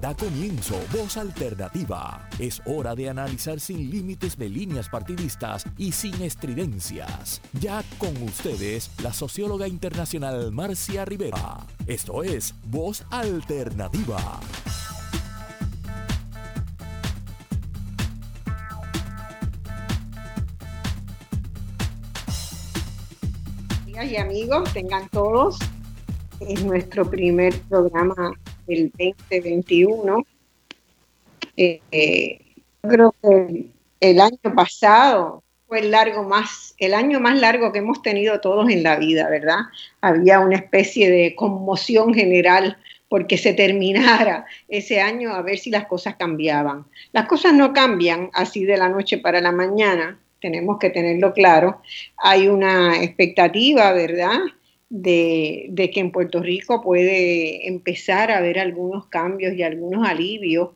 Da comienzo Voz Alternativa. Es hora de analizar sin límites de líneas partidistas y sin estridencias. Ya con ustedes, la socióloga internacional Marcia Rivera. Esto es Voz Alternativa. y amigos, tengan todos. Es nuestro primer programa del 2021. Eh, creo que el año pasado fue el largo más, el año más largo que hemos tenido todos en la vida, ¿verdad? Había una especie de conmoción general porque se terminara ese año a ver si las cosas cambiaban. Las cosas no cambian así de la noche para la mañana, tenemos que tenerlo claro. Hay una expectativa, ¿verdad? De, que en Puerto Rico puede empezar a haber algunos cambios y algunos alivios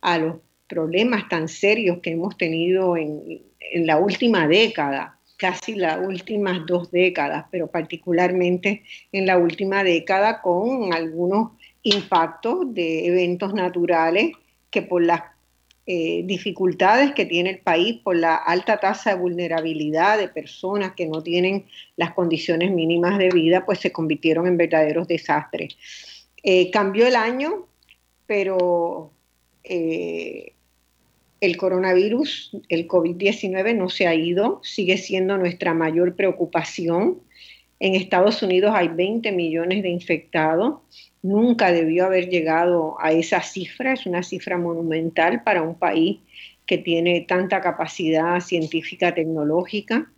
a los problemas tan serios que hemos tenido en, en la última década, casi las últimas dos décadas, pero particularmente en la última década con algunos impactos de eventos naturales que por las eh, dificultades que tiene el país por la alta tasa de vulnerabilidad de personas que no tienen las condiciones mínimas de vida, pues se convirtieron en verdaderos desastres. Eh, cambió el año, pero eh, el coronavirus, el COVID-19 no se ha ido, sigue siendo nuestra mayor preocupación. En Estados Unidos hay 20 millones de infectados nunca debió haber llegado a esa cifra, es una cifra monumental para un país que tiene tanta capacidad científica tecnológica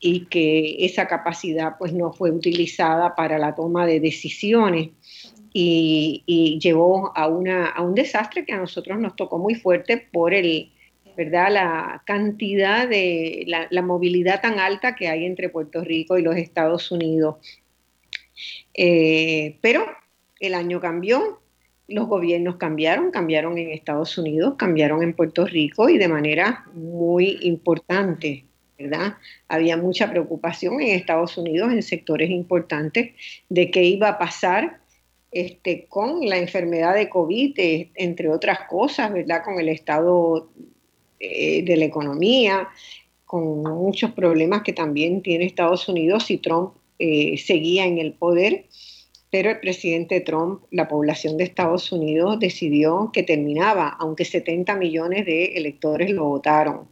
y que esa capacidad pues no fue utilizada para la toma de decisiones y, llevó a, una, a un desastre que a nosotros nos tocó muy fuerte por el, ¿verdad? la cantidad de la, movilidad tan alta que hay entre Puerto Rico y los Estados Unidos. Eh, pero el año cambió, los gobiernos cambiaron, cambiaron en Estados Unidos, cambiaron en Puerto Rico y de manera muy importante, ¿verdad? Había mucha preocupación en Estados Unidos en sectores importantes de qué iba a pasar este, con la enfermedad de COVID, eh, entre otras cosas, ¿verdad? Con el estado eh, de la economía, con muchos problemas que también tiene Estados Unidos si Trump eh, seguía en el poder pero el presidente Trump, la población de Estados Unidos decidió que terminaba, aunque 70 millones de electores lo votaron.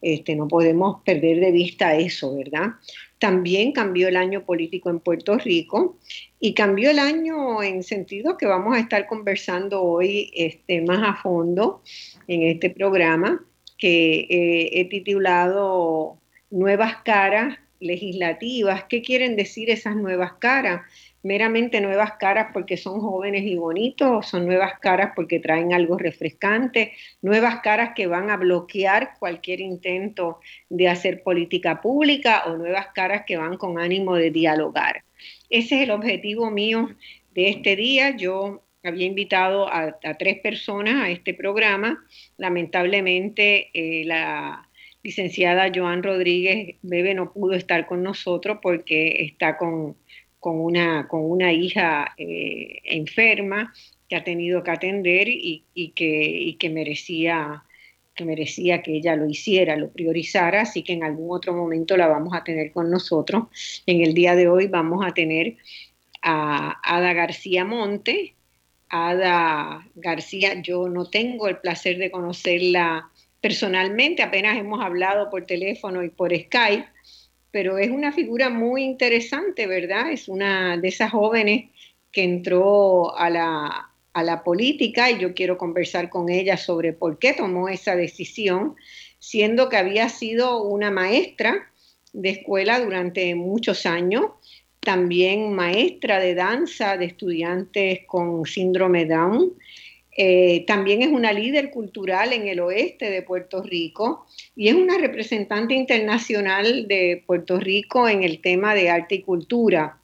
Este, no podemos perder de vista eso, ¿verdad? También cambió el año político en Puerto Rico y cambió el año en sentido que vamos a estar conversando hoy este, más a fondo en este programa que eh, he titulado Nuevas caras legislativas. ¿Qué quieren decir esas nuevas caras? Meramente nuevas caras porque son jóvenes y bonitos, son nuevas caras porque traen algo refrescante, nuevas caras que van a bloquear cualquier intento de hacer política pública o nuevas caras que van con ánimo de dialogar. Ese es el objetivo mío de este día. Yo había invitado a, tres personas a este programa. Lamentablemente, eh, la licenciada Joan Rodríguez Bebe no pudo estar con nosotros porque está con con una, con una hija eh, enferma que ha tenido que atender y, que, que, merecía, que merecía que ella lo hiciera, lo priorizara, así que en algún otro momento la vamos a tener con nosotros. En el día de hoy vamos a tener a Ada García Monte. Ada García, yo no tengo el placer de conocerla personalmente, apenas hemos hablado por teléfono y por Skype, pero es una figura muy interesante, ¿verdad? Es una de esas jóvenes que entró a la, a la política y yo quiero conversar con ella sobre por qué tomó esa decisión, siendo que había sido una maestra de escuela durante muchos años, también maestra de danza de estudiantes con síndrome Down, eh, también es una líder cultural en el oeste de Puerto Rico y es una representante internacional de Puerto Rico en el tema de arte y cultura.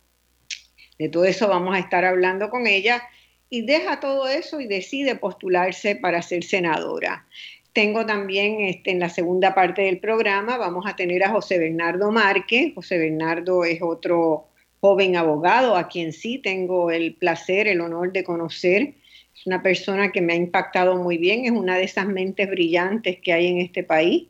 De todo eso vamos a estar hablando con ella y deja todo eso y decide postularse para ser senadora. Tengo también este, en la segunda parte del programa, vamos a tener a José Bernardo Márquez. José Bernardo es otro joven abogado a quien sí tengo el placer, el honor de conocer es una persona que me ha impactado muy bien, es una de esas mentes brillantes que hay en este país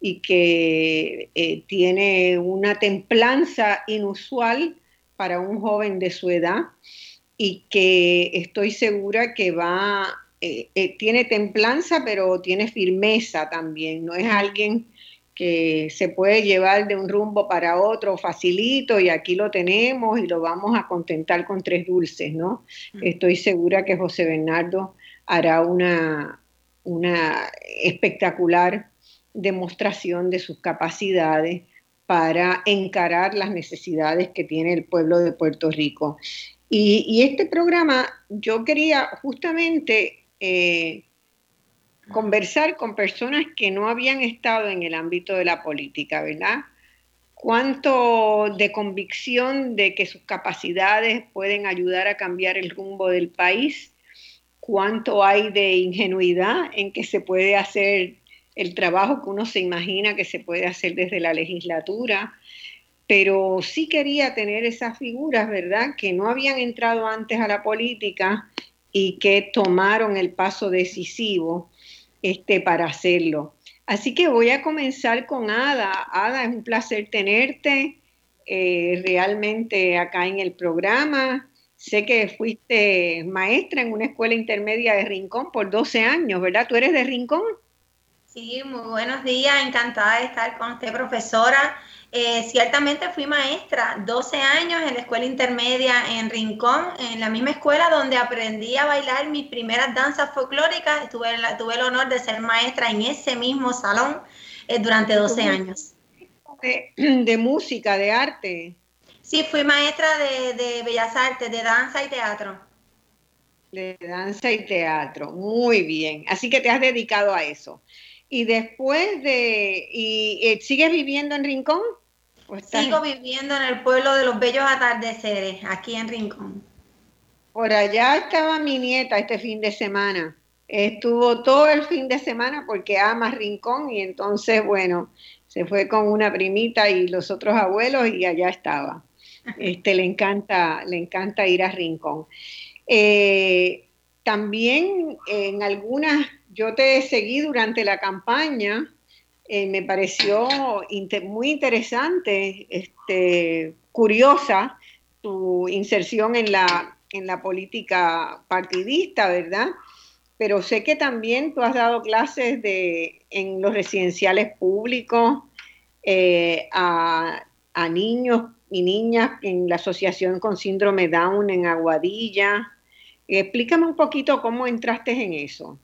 y que eh, tiene una templanza inusual para un joven de su edad y que estoy segura que va, eh, eh, tiene templanza, pero tiene firmeza también, no es alguien que se puede llevar de un rumbo para otro facilito y aquí lo tenemos y lo vamos a contentar con tres dulces, ¿no? Mm. Estoy segura que José Bernardo hará una, una espectacular demostración de sus capacidades para encarar las necesidades que tiene el pueblo de Puerto Rico. Y, este programa yo quería justamente eh, conversar con personas que no habían estado en el ámbito de la política, ¿verdad? Cuánto de convicción de que sus capacidades pueden ayudar a cambiar el rumbo del país, cuánto hay de ingenuidad en que se puede hacer el trabajo que uno se imagina que se puede hacer desde la legislatura, pero sí quería tener esas figuras, ¿verdad?, que no habían entrado antes a la política y que tomaron el paso decisivo este, para hacerlo. Así que voy a comenzar con Ada. Ada, es un placer tenerte eh, realmente acá en el programa. Sé que fuiste maestra en una escuela intermedia de Rincón por 12 años, ¿verdad? ¿Tú eres de Rincón? Sí, muy buenos días, encantada de estar con usted, profesora. Eh, ciertamente fui maestra 12 años en la escuela intermedia en Rincón, en la misma escuela donde aprendí a bailar mis primeras danzas folclóricas. Tuve, tuve el honor de ser maestra en ese mismo salón eh, durante 12 años. De, música, de arte. Sí, fui maestra de, de Bellas Artes, de danza y teatro. De danza y teatro, muy bien. Así que te has dedicado a eso. Y después de, y, eh, ¿sigues viviendo en Rincón? Sigo viviendo en el pueblo de los bellos atardeceres, aquí en Rincón. Por allá estaba mi nieta este fin de semana. Estuvo todo el fin de semana porque ama Rincón y entonces, bueno, se fue con una primita y los otros abuelos y allá estaba. Este, le encanta, le encanta ir a Rincón. Eh, también en algunas, yo te seguí durante la campaña eh, me pareció muy interesante, este, curiosa tu inserción en la, en la política partidista, ¿verdad? Pero sé que también tú has dado clases de, en los residenciales públicos eh, a, a niños y niñas en la asociación con síndrome Down en Aguadilla. Explícame un poquito cómo entraste en eso.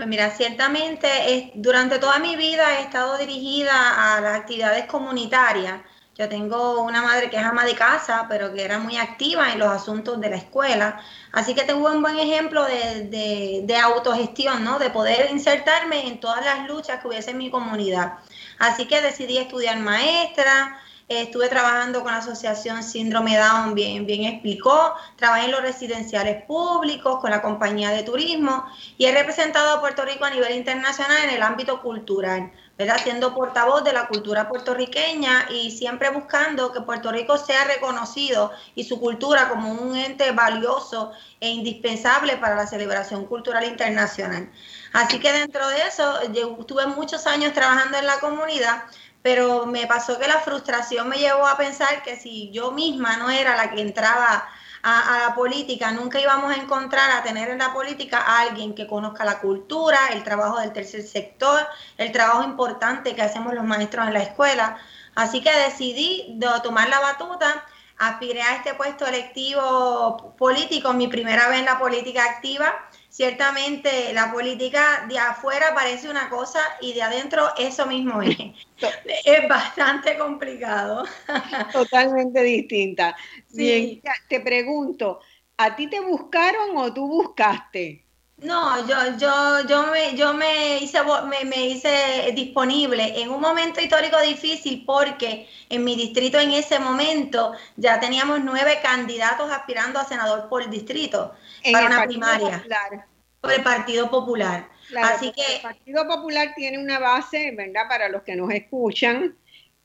Pues mira, ciertamente durante toda mi vida he estado dirigida a las actividades comunitarias. Yo tengo una madre que es ama de casa, pero que era muy activa en los asuntos de la escuela. Así que tengo un buen ejemplo de, de autogestión, ¿no? De poder insertarme en todas las luchas que hubiese en mi comunidad. Así que decidí estudiar maestra, estuve trabajando con la asociación Síndrome Down, bien, bien explicó, trabajé en los residenciales públicos, con la compañía de turismo y he representado a Puerto Rico a nivel internacional en el ámbito cultural, ¿verdad? Siendo portavoz de la cultura puertorriqueña y siempre buscando que Puerto Rico sea reconocido y su cultura como un ente valioso e indispensable para la celebración cultural internacional. Así que dentro de eso, yo tuve muchos años trabajando en la comunidad, pero me pasó que la frustración me llevó a pensar que si yo misma no era la que entraba a, la política, nunca íbamos a encontrar a tener en la política a alguien que conozca la cultura, el trabajo del tercer sector, el trabajo importante que hacemos los maestros en la escuela. Así que decidí tomar la batuta, aspiré a este puesto electivo político, mi primera vez en la política activa ciertamente la política de afuera parece una cosa y de adentro eso mismo es. es bastante complicado. Totalmente distinta. Bien, te pregunto, ¿a ti te buscaron o tú buscaste? No, yo, yo, yo me, yo me hice, me, me, hice disponible en un momento histórico difícil porque en mi distrito en ese momento ya teníamos nueve candidatos aspirando a senador por distrito para una primaria por el Partido Popular. Así que el Partido Popular tiene una base, ¿verdad? Para los que nos escuchan,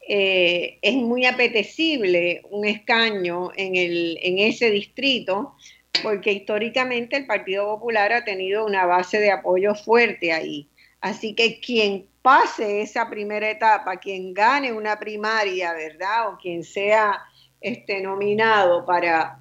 eh, es muy apetecible un escaño en, el, en ese distrito porque históricamente el Partido Popular ha tenido una base de apoyo fuerte ahí. Así que quien pase esa primera etapa, quien gane una primaria, ¿verdad? O quien sea este, nominado para,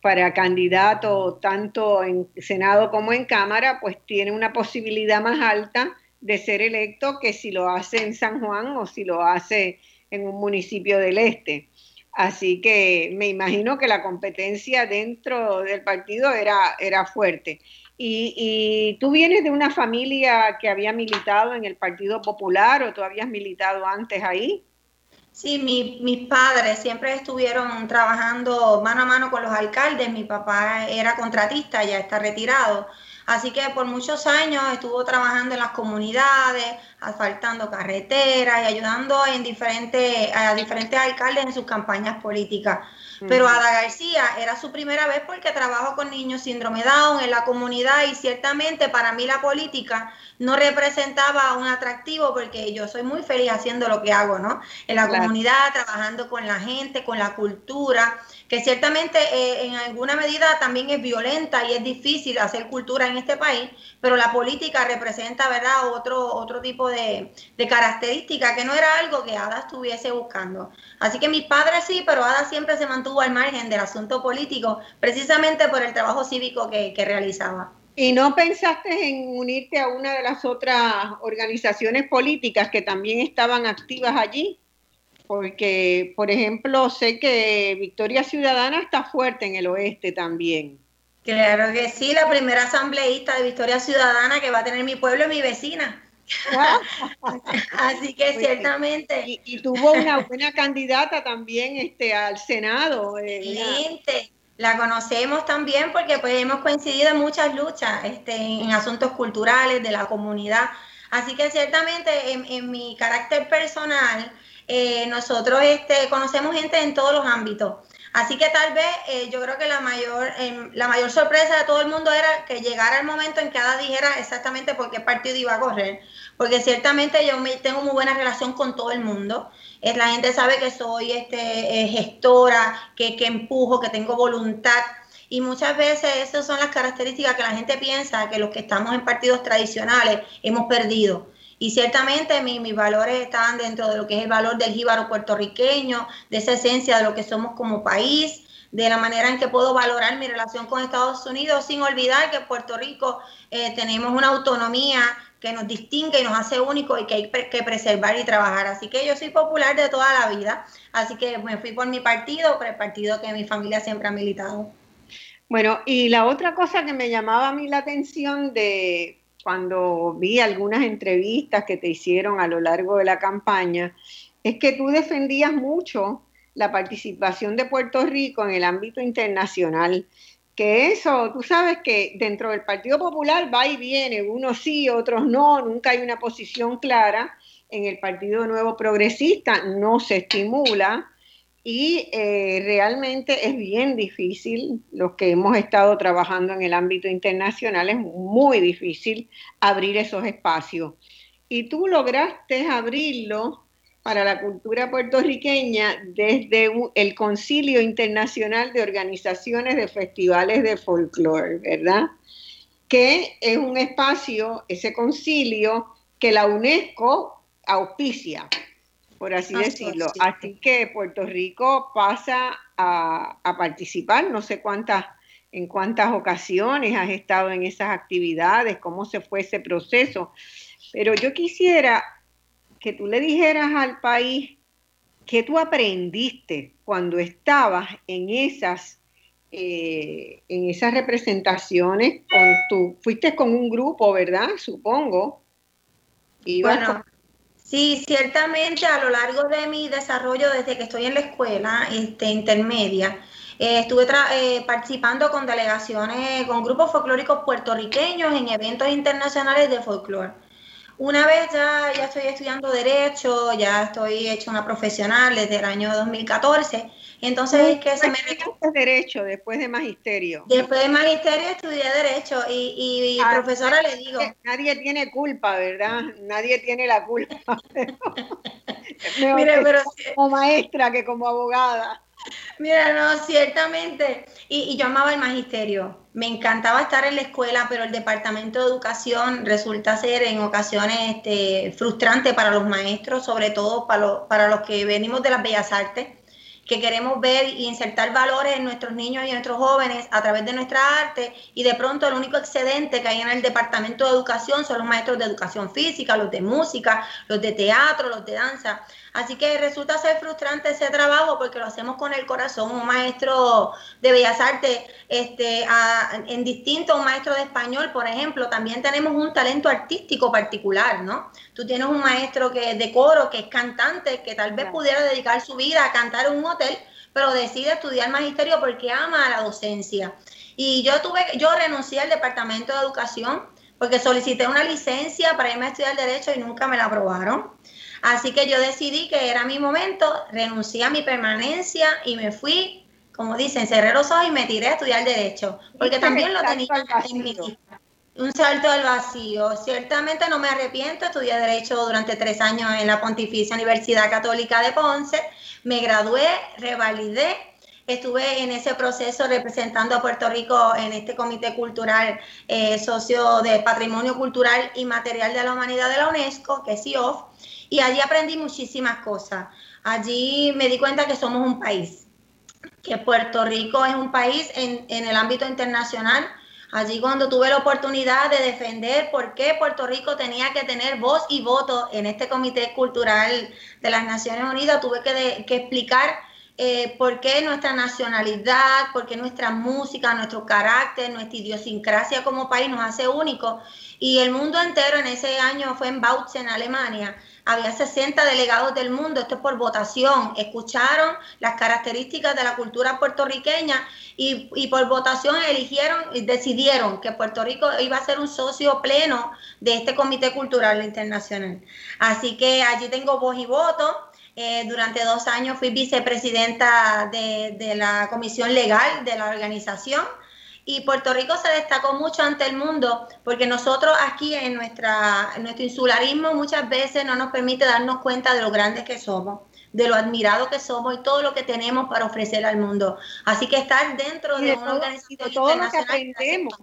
para candidato tanto en Senado como en Cámara, pues tiene una posibilidad más alta de ser electo que si lo hace en San Juan o si lo hace en un municipio del este. Así que me imagino que la competencia dentro del partido era, era fuerte. Y, tú vienes de una familia que había militado en el Partido Popular o tú habías militado antes ahí? Sí, mis padres siempre estuvieron trabajando mano a mano con los alcaldes. Mi papá era contratista, ya está retirado. Así que por muchos años estuvo trabajando en las comunidades, asfaltando carreteras y ayudando en diferentes, a diferentes alcaldes en sus campañas políticas. Pero Ada García era su primera vez porque trabajo con niños síndrome Down en la comunidad y ciertamente para mí la política no representaba un atractivo porque yo soy muy feliz haciendo lo que hago, ¿no? En la comunidad, trabajando con la gente, con la cultura que ciertamente eh, en alguna medida también es violenta y es difícil hacer cultura en este país, pero la política representa, ¿verdad?, otro, otro tipo de, de característica que no era algo que Ada estuviese buscando. Así que mis padres sí, pero Ada siempre se mantuvo al margen del asunto político, precisamente por el trabajo cívico que, que realizaba. ¿Y no pensaste en unirte a una de las otras organizaciones políticas que también estaban activas allí? Porque, por ejemplo, sé que Victoria Ciudadana está fuerte en el oeste también. Claro que sí, la primera asambleísta de Victoria Ciudadana que va a tener mi pueblo es mi vecina. Así que ciertamente. Y, tuvo una buena candidata también este, al Senado. Eh, la conocemos también porque pues hemos coincidido en muchas luchas este, en asuntos culturales de la comunidad. Así que ciertamente en mi carácter personal, eh, nosotros este, conocemos gente en todos los ámbitos. Así que tal vez eh, yo creo que la mayor, em, la mayor sorpresa de todo el mundo era que llegara el momento en que Ada dijera exactamente por qué partido iba a correr. Porque ciertamente yo me, tengo muy buena relación con todo el mundo. Es, la gente sabe que soy este, eh, gestora, que, que empujo, que tengo voluntad. Y muchas veces esas son las características que la gente piensa que los que estamos en partidos tradicionales hemos perdido. Y ciertamente mis valores estaban dentro de lo que es el valor del jíbaro puertorriqueño, de esa esencia de lo que somos como país, de la manera en que puedo valorar mi relación con Estados Unidos, sin olvidar que Puerto Rico eh, tenemos una autonomía que nos distingue y nos hace únicos y que hay que preservar y trabajar. Así que yo soy popular de toda la vida, así que me fui por mi partido, por el partido que mi familia siempre ha militado. Bueno, y la otra cosa que me llamaba a mí la atención de cuando vi algunas entrevistas que te hicieron a lo largo de la campaña, es que tú defendías mucho la participación de Puerto Rico en el ámbito internacional. Que eso, tú sabes que dentro del Partido Popular va y viene, unos sí, otros no, nunca hay una posición clara. En el Partido Nuevo Progresista no se estimula y eh, realmente es bien difícil, los que hemos estado trabajando en el ámbito internacional, es muy difícil abrir esos espacios. Y tú lograste abrirlo para la cultura puertorriqueña desde el Concilio Internacional de Organizaciones de Festivales de Folclore, ¿verdad? Que es un espacio, ese concilio, que la UNESCO auspicia por así decirlo. Así que Puerto Rico pasa a, participar, no sé cuántas, en cuántas ocasiones has estado en esas actividades, cómo se fue ese proceso, pero yo quisiera que tú le dijeras al país qué tú aprendiste cuando estabas en esas eh, en esas representaciones con tu fuiste con un grupo verdad supongo. Y bueno Sí, ciertamente a lo largo de mi desarrollo desde que estoy en la escuela este, intermedia, eh, estuve eh, participando con delegaciones, con grupos folclóricos puertorriqueños en eventos internacionales de folclore. Una vez ya, ya estoy estudiando Derecho, ya estoy hecho una profesional desde el año 2014, entonces es que se me... Derecho después de Magisterio. Después de Magisterio estudié Derecho y, y ah, profesora le digo... Nadie tiene culpa, ¿verdad? Nadie tiene la culpa. Mire, pero... Como maestra que como abogada. Mira, no, ciertamente. Y, yo amaba el magisterio. Me encantaba estar en la escuela, pero el departamento de educación resulta ser en ocasiones este, frustrante para los maestros, sobre todo para, para los que venimos de las bellas artes que queremos ver y insertar valores en nuestros niños y en nuestros jóvenes a través de nuestra arte y de pronto el único excedente que hay en el departamento de educación son los maestros de educación física, los de música, los de teatro, los de danza. Así que resulta ser frustrante ese trabajo porque lo hacemos con el corazón. Un maestro de Bellas Artes, este, en distinto a un maestro de español, por ejemplo, también tenemos un talento artístico particular, ¿no? Tú tienes un maestro que es de coro, que es cantante, que tal vez pudiera dedicar su vida a cantar en un hotel, pero decide estudiar magisterio porque ama a la docencia. Y yo tuve, yo renuncié al departamento de educación porque solicité una licencia para irme a estudiar derecho y nunca me la aprobaron. Así que yo decidí que era mi momento, renuncié a mi permanencia y me fui, como dicen, cerré los ojos y me tiré a estudiar Derecho, porque también lo tenía en mi lista. Un salto al vacío. Ciertamente no me arrepiento, estudié Derecho durante tres años en la Pontificia Universidad Católica de Ponce, me gradué, revalidé estuve en ese proceso representando a Puerto Rico en este Comité Cultural eh, Socio de Patrimonio Cultural y Material de la Humanidad de la UNESCO, que es CIOF, y allí aprendí muchísimas cosas. Allí me di cuenta que somos un país, que Puerto Rico es un país en, en el ámbito internacional. Allí cuando tuve la oportunidad de defender por qué Puerto Rico tenía que tener voz y voto en este Comité Cultural de las Naciones Unidas, tuve que, que explicar eh, por qué nuestra nacionalidad, por qué nuestra música, nuestro carácter, nuestra idiosincrasia como país nos hace únicos. Y el mundo entero en ese año fue en Bautzen, Alemania. Había 60 delegados del mundo, esto es por votación. Escucharon las características de la cultura puertorriqueña y, y por votación eligieron y decidieron que Puerto Rico iba a ser un socio pleno de este Comité Cultural Internacional. Así que allí tengo voz y voto. Eh, durante dos años fui vicepresidenta de, la comisión legal de la organización y Puerto Rico se destacó mucho ante el mundo porque nosotros aquí en, nuestra, nuestro insularismo muchas veces no nos permite darnos cuenta de lo grandes que somos de lo admirado que somos y todo lo que tenemos para ofrecer al mundo. Así que estar dentro de, una organización de todo lo que aprendemos,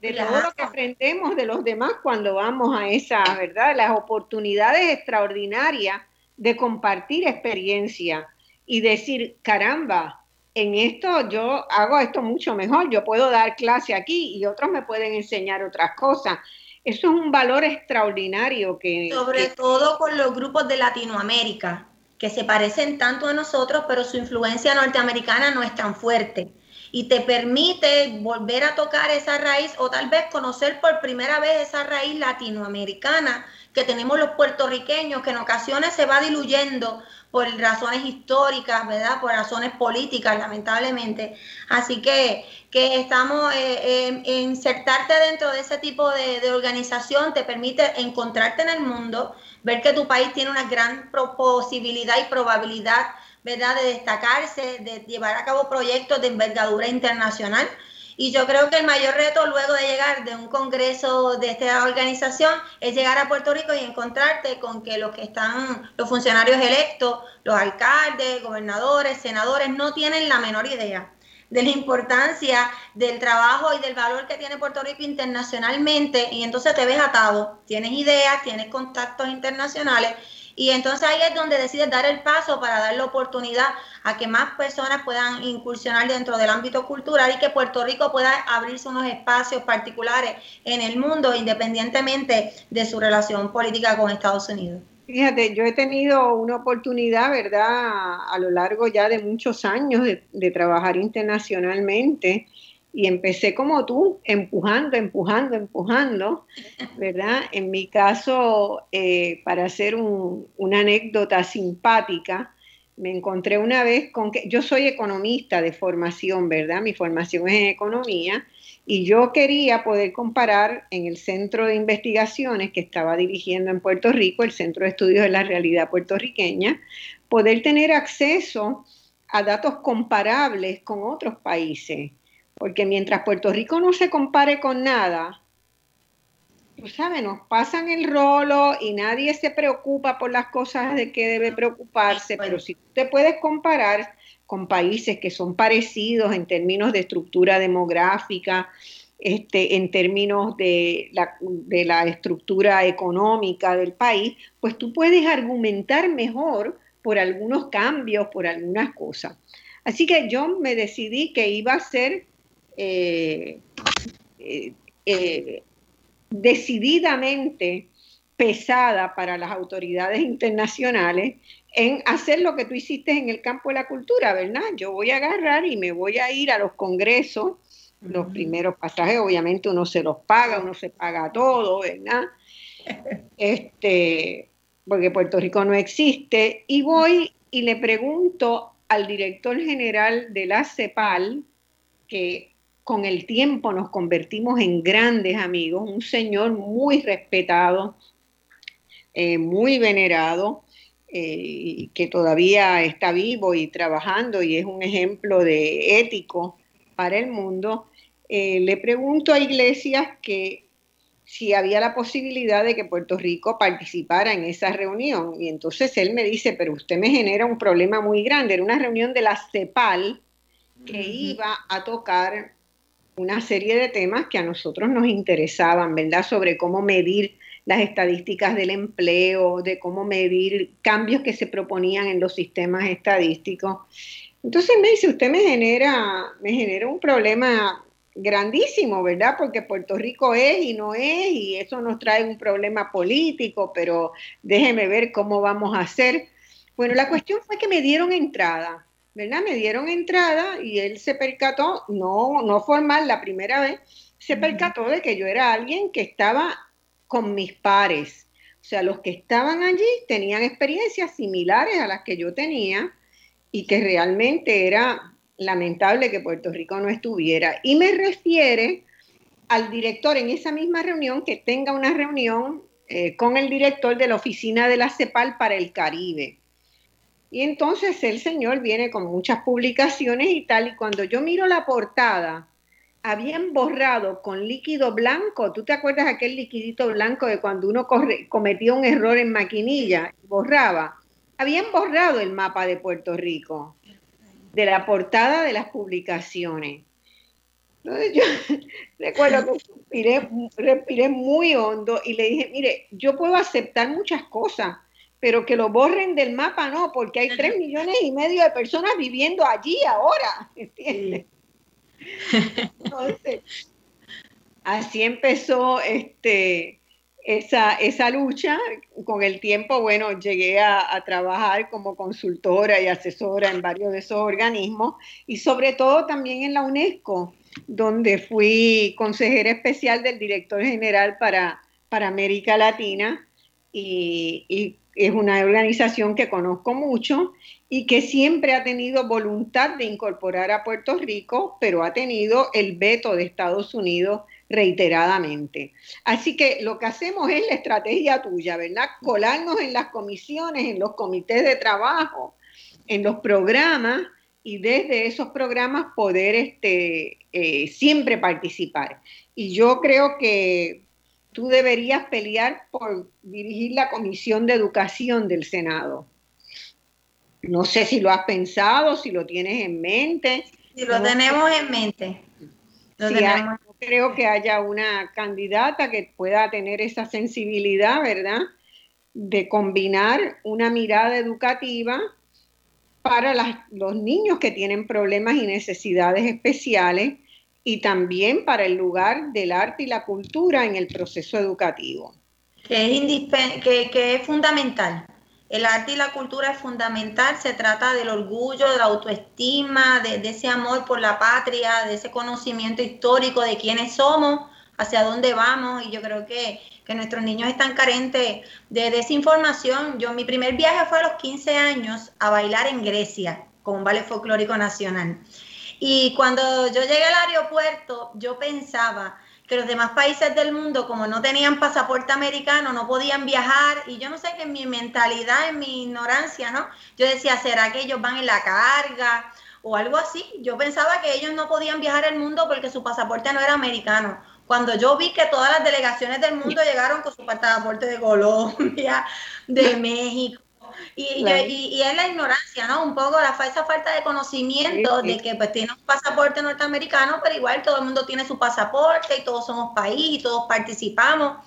de todo lo que aprendemos de los demás cuando vamos a esa, ¿verdad? Las oportunidades extraordinarias de compartir experiencia y decir, caramba, en esto yo hago esto mucho mejor, yo puedo dar clase aquí y otros me pueden enseñar otras cosas. Eso es un valor extraordinario que... Sobre todo con los grupos de Latinoamérica, que se parecen tanto a nosotros, pero su influencia norteamericana no es tan fuerte. Y te permite volver a tocar esa raíz o tal vez conocer por primera vez esa raíz latinoamericana que tenemos los puertorriqueños, que en ocasiones se va diluyendo por razones históricas, ¿verdad? Por razones políticas, lamentablemente. Así que, que estamos, eh, insertarte dentro de ese tipo de, de, organización te permite encontrarte en el mundo, ver que tu país tiene una gran posibilidad y probabilidad, ¿verdad? De destacarse, de llevar a cabo proyectos de envergadura internacional y yo creo que el mayor reto luego de llegar de un congreso de esta organización es llegar a Puerto Rico y encontrarte con que los que están, los funcionarios electos, los alcaldes, gobernadores, senadores, no tienen la menor idea de la importancia del trabajo y del valor que tiene Puerto Rico internacionalmente. Y entonces te ves atado, tienes ideas, tienes contactos internacionales y entonces ahí es donde decides dar el paso para dar la oportunidad a que más personas puedan incursionar dentro del ámbito cultural y que Puerto Rico pueda abrirse unos espacios particulares en el mundo independientemente de su relación política con Estados Unidos. Fíjate, yo he tenido una oportunidad, ¿verdad?, a lo largo ya de muchos años de, de trabajar internacionalmente y empecé como tú, empujando, empujando, empujando, ¿verdad? En mi caso, eh, para hacer una anécdota simpática, me encontré una vez con que yo soy economista de formación, ¿verdad? Mi formación es en economía y yo quería poder comparar en el centro de investigaciones que estaba dirigiendo en Puerto Rico, el Centro de Estudios de la Realidad Puertorriqueña, poder tener acceso a datos comparables con otros países porque mientras Puerto Rico no se compare con nada, tú sabes, nos pasan el rolo y nadie se preocupa por las cosas de que debe preocuparse, pero si tú te puedes comparar, con países que son parecidos en términos de estructura demográfica, este, en términos de la, de la estructura económica del país, pues tú puedes argumentar mejor por algunos cambios, por algunas cosas. Así que yo me decidí que iba a ser eh, eh, eh, decididamente pesada para las autoridades internacionales en hacer lo que tú hiciste en el campo de la cultura, ¿verdad? Yo voy a agarrar y me voy a ir a los congresos, los primeros pasajes obviamente uno se los paga, uno se paga todo, ¿verdad? Este, porque Puerto Rico no existe, y voy y le pregunto al director general de la CEPAL, que con el tiempo nos convertimos en grandes amigos, un señor muy respetado, eh, muy venerado, eh, que todavía está vivo y trabajando y es un ejemplo de ético para el mundo, eh, le pregunto a Iglesias que si había la posibilidad de que Puerto Rico participara en esa reunión. Y entonces él me dice, pero usted me genera un problema muy grande. Era una reunión de la CEPAL que iba a tocar una serie de temas que a nosotros nos interesaban, ¿verdad? Sobre cómo medir las estadísticas del empleo, de cómo medir cambios que se proponían en los sistemas estadísticos. Entonces me dice, usted me genera, me genera un problema grandísimo, ¿verdad? Porque Puerto Rico es y no es, y eso nos trae un problema político, pero déjeme ver cómo vamos a hacer. Bueno, la cuestión fue que me dieron entrada. ¿Verdad? Me dieron entrada y él se percató, no, no formal la primera vez, se percató de que yo era alguien que estaba con mis pares. O sea, los que estaban allí tenían experiencias similares a las que yo tenía y que realmente era lamentable que Puerto Rico no estuviera. Y me refiere al director en esa misma reunión que tenga una reunión eh, con el director de la oficina de la CEPAL para el Caribe. Y entonces el señor viene con muchas publicaciones y tal, y cuando yo miro la portada, habían borrado con líquido blanco, ¿tú te acuerdas aquel liquidito blanco de cuando uno cometía un error en maquinilla y borraba? Habían borrado el mapa de Puerto Rico de la portada de las publicaciones. Entonces yo recuerdo que respiré, respiré muy hondo y le dije, mire, yo puedo aceptar muchas cosas, pero que lo borren del mapa no, porque hay tres millones y medio de personas viviendo allí ahora, ¿entiendes? Entonces, así empezó este, esa, esa lucha. Con el tiempo, bueno, llegué a, a, trabajar como consultora y asesora en varios de esos organismos y sobre todo también en la UNESCO, donde fui consejera especial del director general para, para América Latina y, y es una organización que conozco mucho y que siempre ha tenido voluntad de incorporar a Puerto Rico, pero ha tenido el veto de Estados Unidos reiteradamente. Así que lo que hacemos es la estrategia tuya, ¿verdad? Colarnos en las comisiones, en los comités de trabajo, en los programas y desde esos programas poder este, eh, siempre participar. Y yo creo que tú deberías pelear por dirigir la Comisión de Educación del Senado. No sé si lo has pensado, si lo tienes en mente. Si lo tenemos en mente. creo que haya una candidata que pueda tener esa sensibilidad, ¿verdad? De combinar una mirada educativa para los niños que tienen problemas y necesidades especiales y también para el lugar del arte y la cultura en el proceso educativo. Que es, que, es fundamental. El arte y la cultura es fundamental, se trata del orgullo, de la autoestima, de, ese amor por la patria, de ese conocimiento histórico de quiénes somos, hacia dónde vamos, y yo creo que, que nuestros niños están carentes de, de, esa información. Yo, mi primer viaje fue a los 15 años a bailar en Grecia con un ballet folclórico nacional. Y cuando yo llegué al aeropuerto, yo pensaba que los demás países del mundo, como no tenían pasaporte americano, no podían viajar. Y yo no sé que en mi mentalidad, en mi ignorancia, ¿no? Yo decía, ¿será que ellos van en la carga? O algo así. Yo pensaba que ellos no podían viajar al mundo porque su pasaporte no era americano. Cuando yo vi que todas las delegaciones del mundo llegaron con su pasaporte de Colombia, de México, Y, y, es la ignorancia, ¿no? Un poco la esa falta de conocimiento de que pues tiene un pasaporte norteamericano, pero igual todo el mundo tiene su pasaporte y todos somos país y todos participamos.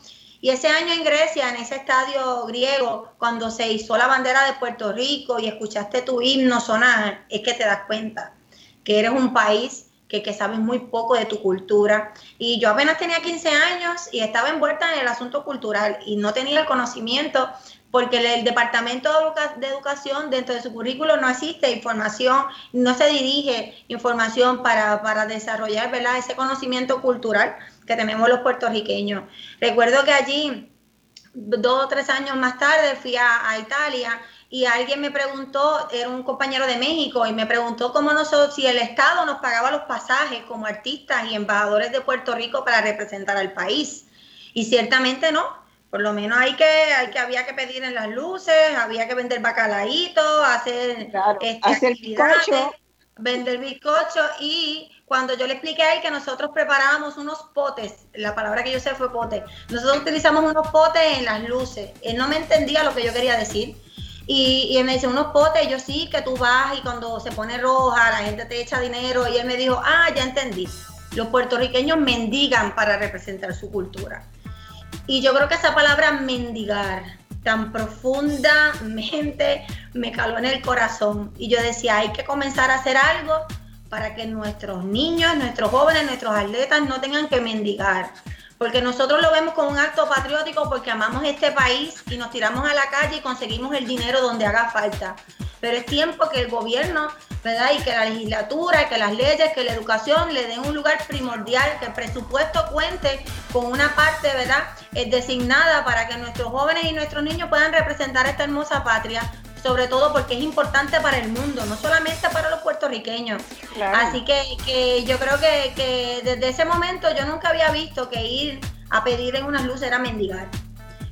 Y ese año en Grecia, en ese estadio griego, cuando se hizo la bandera de Puerto Rico y escuchaste tu himno sonar, es que te das cuenta que eres un país que, que, sabes muy poco de tu cultura. Y yo apenas tenía 15 años y estaba envuelta en el asunto cultural y no tenía el conocimiento porque el Departamento de Educación dentro de su currículo no existe información, no se dirige información para, para desarrollar ese conocimiento cultural que tenemos los puertorriqueños. Recuerdo que allí, dos o tres años más tarde, fui a, Italia y alguien me preguntó, era un compañero de México, y me preguntó cómo nosotros, si el Estado nos pagaba los pasajes como artistas y embajadores de Puerto Rico para representar al país. Y ciertamente no. Por lo menos hay que, hay que, había que pedir en las luces, había que vender bacalaíto, hacer, este, hacer bizcocho. vender bizcocho y cuando yo le expliqué a él que nosotros preparábamos unos potes, la palabra que yo sé fue pote, nosotros utilizamos unos potes en las luces. Él no me entendía lo que yo quería decir. Y, y él me dice, unos potes, yo sí, que tú vas y cuando se pone roja, la gente te echa dinero. Y él me dijo, ah, ya entendí. Los puertorriqueños mendigan para representar su cultura. Y yo creo que esa palabra mendigar tan profundamente me caló en el corazón. Y yo decía, hay que comenzar a hacer algo para que nuestros niños, nuestros jóvenes, nuestros atletas no tengan que mendigar. Porque nosotros lo vemos como un acto patriótico porque amamos este país y nos tiramos a la calle y conseguimos el dinero donde haga falta. Pero es tiempo que el gobierno, ¿verdad? Y que la legislatura, que las leyes, que la educación le den un lugar primordial, que el presupuesto cuente con una parte, ¿verdad? Es designada para que nuestros jóvenes y nuestros niños puedan representar esta hermosa patria sobre todo porque es importante para el mundo, no solamente para los puertorriqueños. Así que, yo creo que, desde ese momento yo nunca había visto que ir a pedir en unas luces era mendigar,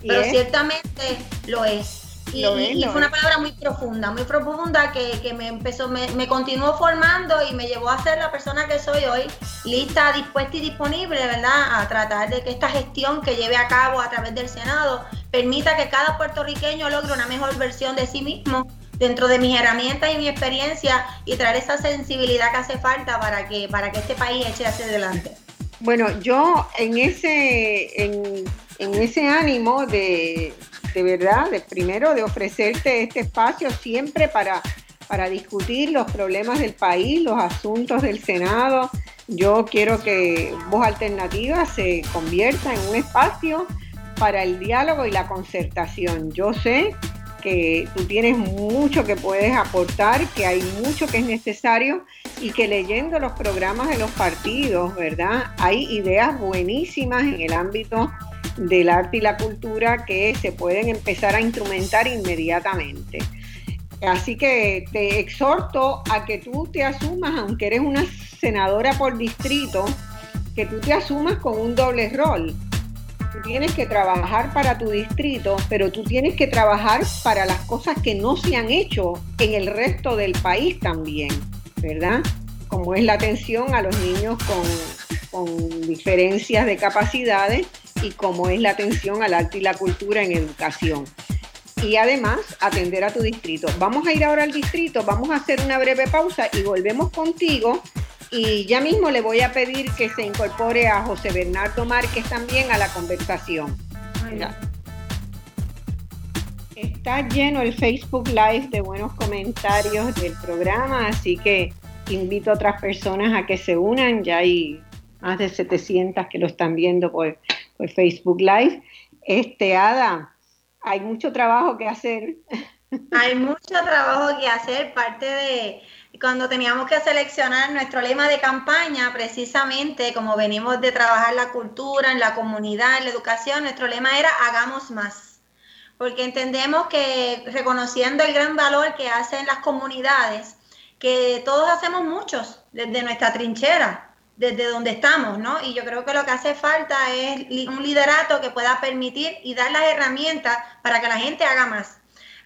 pero ciertamente lo es. Y, fue una palabra muy profunda, muy profunda que, me empezó, me, continuó formando y me llevó a ser la persona que soy hoy, lista, dispuesta y disponible, ¿verdad? A tratar de que esta gestión que lleve a cabo a través del Senado permita que cada puertorriqueño logre una mejor versión de sí mismo dentro de mis herramientas y mi experiencia y traer esa sensibilidad que hace falta para que, para que este país eche hacia adelante. Bueno, yo en ese, en, ese ánimo de, de verdad, de primero de ofrecerte este espacio siempre para, para discutir los problemas del país, los asuntos del Senado, yo quiero que Voz Alternativa se convierta en un espacio para el diálogo y la concertación. Yo sé que tú tienes mucho que puedes aportar, que hay mucho que es necesario y que leyendo los programas de los partidos, ¿verdad? Hay ideas buenísimas en el ámbito del arte y la cultura que se pueden empezar a instrumentar inmediatamente. Así que te exhorto a que tú te asumas, aunque eres una senadora por distrito, que tú te asumas con un doble rol Tienes que trabajar para tu distrito, pero tú tienes que trabajar para las cosas que no se han hecho en el resto del país también, ¿verdad? Como es la atención a los niños con, con diferencias de capacidades y como es la atención al arte y la cultura en educación y además atender a tu distrito. Vamos a ir ahora al distrito, vamos a hacer una breve pausa y volvemos contigo y ya mismo le voy a pedir que se incorpore a José Bernardo Márquez también a la conversación. Está lleno el Facebook Live de buenos comentarios del programa, así que invito a otras personas a que se unan. Ya hay más de 700 que lo están viendo por, por Facebook Live. Este, Ada, hay mucho trabajo que hacer. Hay mucho trabajo que hacer, parte de cuando teníamos que seleccionar nuestro lema de campaña, precisamente como venimos de trabajar la cultura, en la comunidad, en la educación, nuestro lema era hagamos más. Porque entendemos que reconociendo el gran valor que hacen las comunidades, que todos hacemos muchos desde nuestra trinchera, desde donde estamos, ¿no? Y yo creo que lo que hace falta es un liderato que pueda permitir y dar las herramientas para que la gente haga más.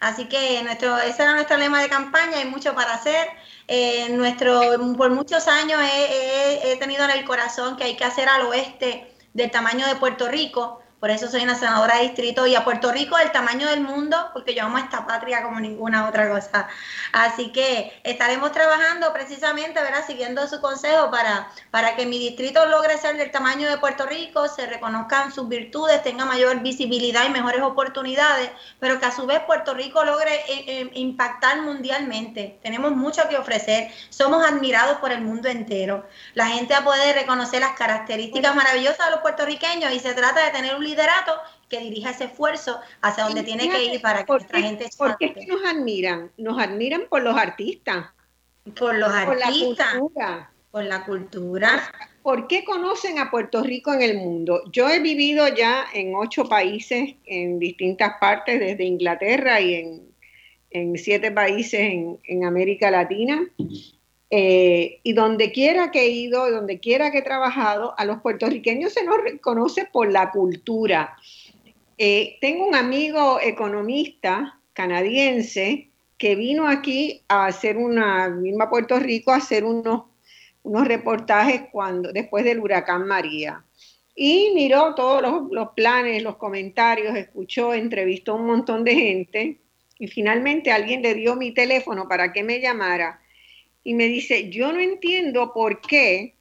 Así que nuestro, ese era nuestro lema de campaña, hay mucho para hacer. Eh, nuestro, por muchos años he, tenido en el corazón que hay que hacer al oeste del tamaño de Puerto Rico, por eso soy una senadora de distrito y a Puerto Rico el tamaño del mundo, porque yo amo esta patria como ninguna otra cosa. Así que estaremos trabajando precisamente, ¿verdad? Siguiendo su consejo para, para que mi distrito logre ser del tamaño de Puerto Rico, se reconozcan sus virtudes, tenga mayor visibilidad y mejores oportunidades, pero que a su vez Puerto Rico logre eh, eh, impactar mundialmente. Tenemos mucho que ofrecer, somos admirados por el mundo entero. La gente puede reconocer las características maravillosas de los puertorriqueños y se trata de tener un liderato que dirija ese esfuerzo hacia donde tiene que ir para que nuestra gente ¿Por qué nos admiran? Nos admiran por los artistas. Por los artistas. Por la cultura. Por la cultura. ¿Por qué conocen a Puerto Rico en el mundo? Yo he vivido ya en ocho países, en distintas partes, desde Inglaterra y en, en siete países en, en América Latina. Eh, y donde quiera que he ido, donde quiera que he trabajado, a los puertorriqueños se nos reconoce por la cultura. Eh, tengo un amigo economista canadiense que vino aquí a hacer una, misma Puerto Rico, a hacer unos, unos reportajes cuando, después del huracán María. Y miró todos los, los planes, los comentarios, escuchó, entrevistó a un montón de gente y finalmente alguien le dio mi teléfono para que me llamara y me dice, yo no entiendo por qué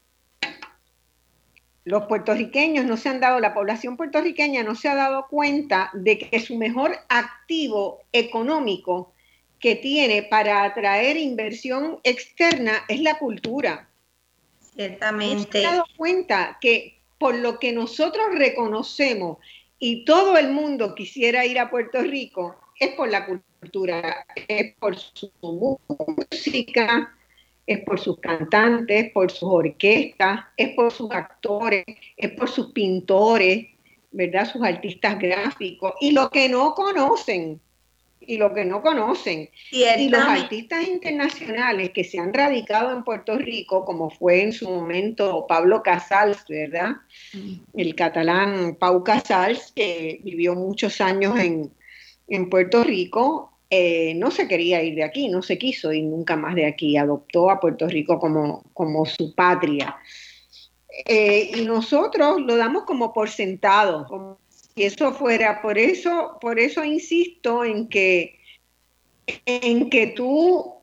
los puertorriqueños no se han dado, la población puertorriqueña no se ha dado cuenta de que su mejor activo económico que tiene para atraer inversión externa es la cultura. Ciertamente. No se ha dado cuenta que por lo que nosotros reconocemos y todo el mundo quisiera ir a Puerto Rico, es por la cultura, es por su música, es por sus cantantes, por sus orquestas, es por sus actores, es por sus pintores, ¿verdad? Sus artistas gráficos y lo que no conocen, y lo que no conocen. Y los artistas internacionales que se han radicado en Puerto Rico, como fue en su momento Pablo Casals, ¿verdad? El catalán Pau Casals, que vivió muchos años en, en Puerto Rico, eh, no se quería ir de aquí, no se quiso ir nunca más de aquí, adoptó a Puerto Rico como, como su patria. Eh, y nosotros lo damos como por sentado, como si eso fuera, por eso, por eso insisto en que, en que tú,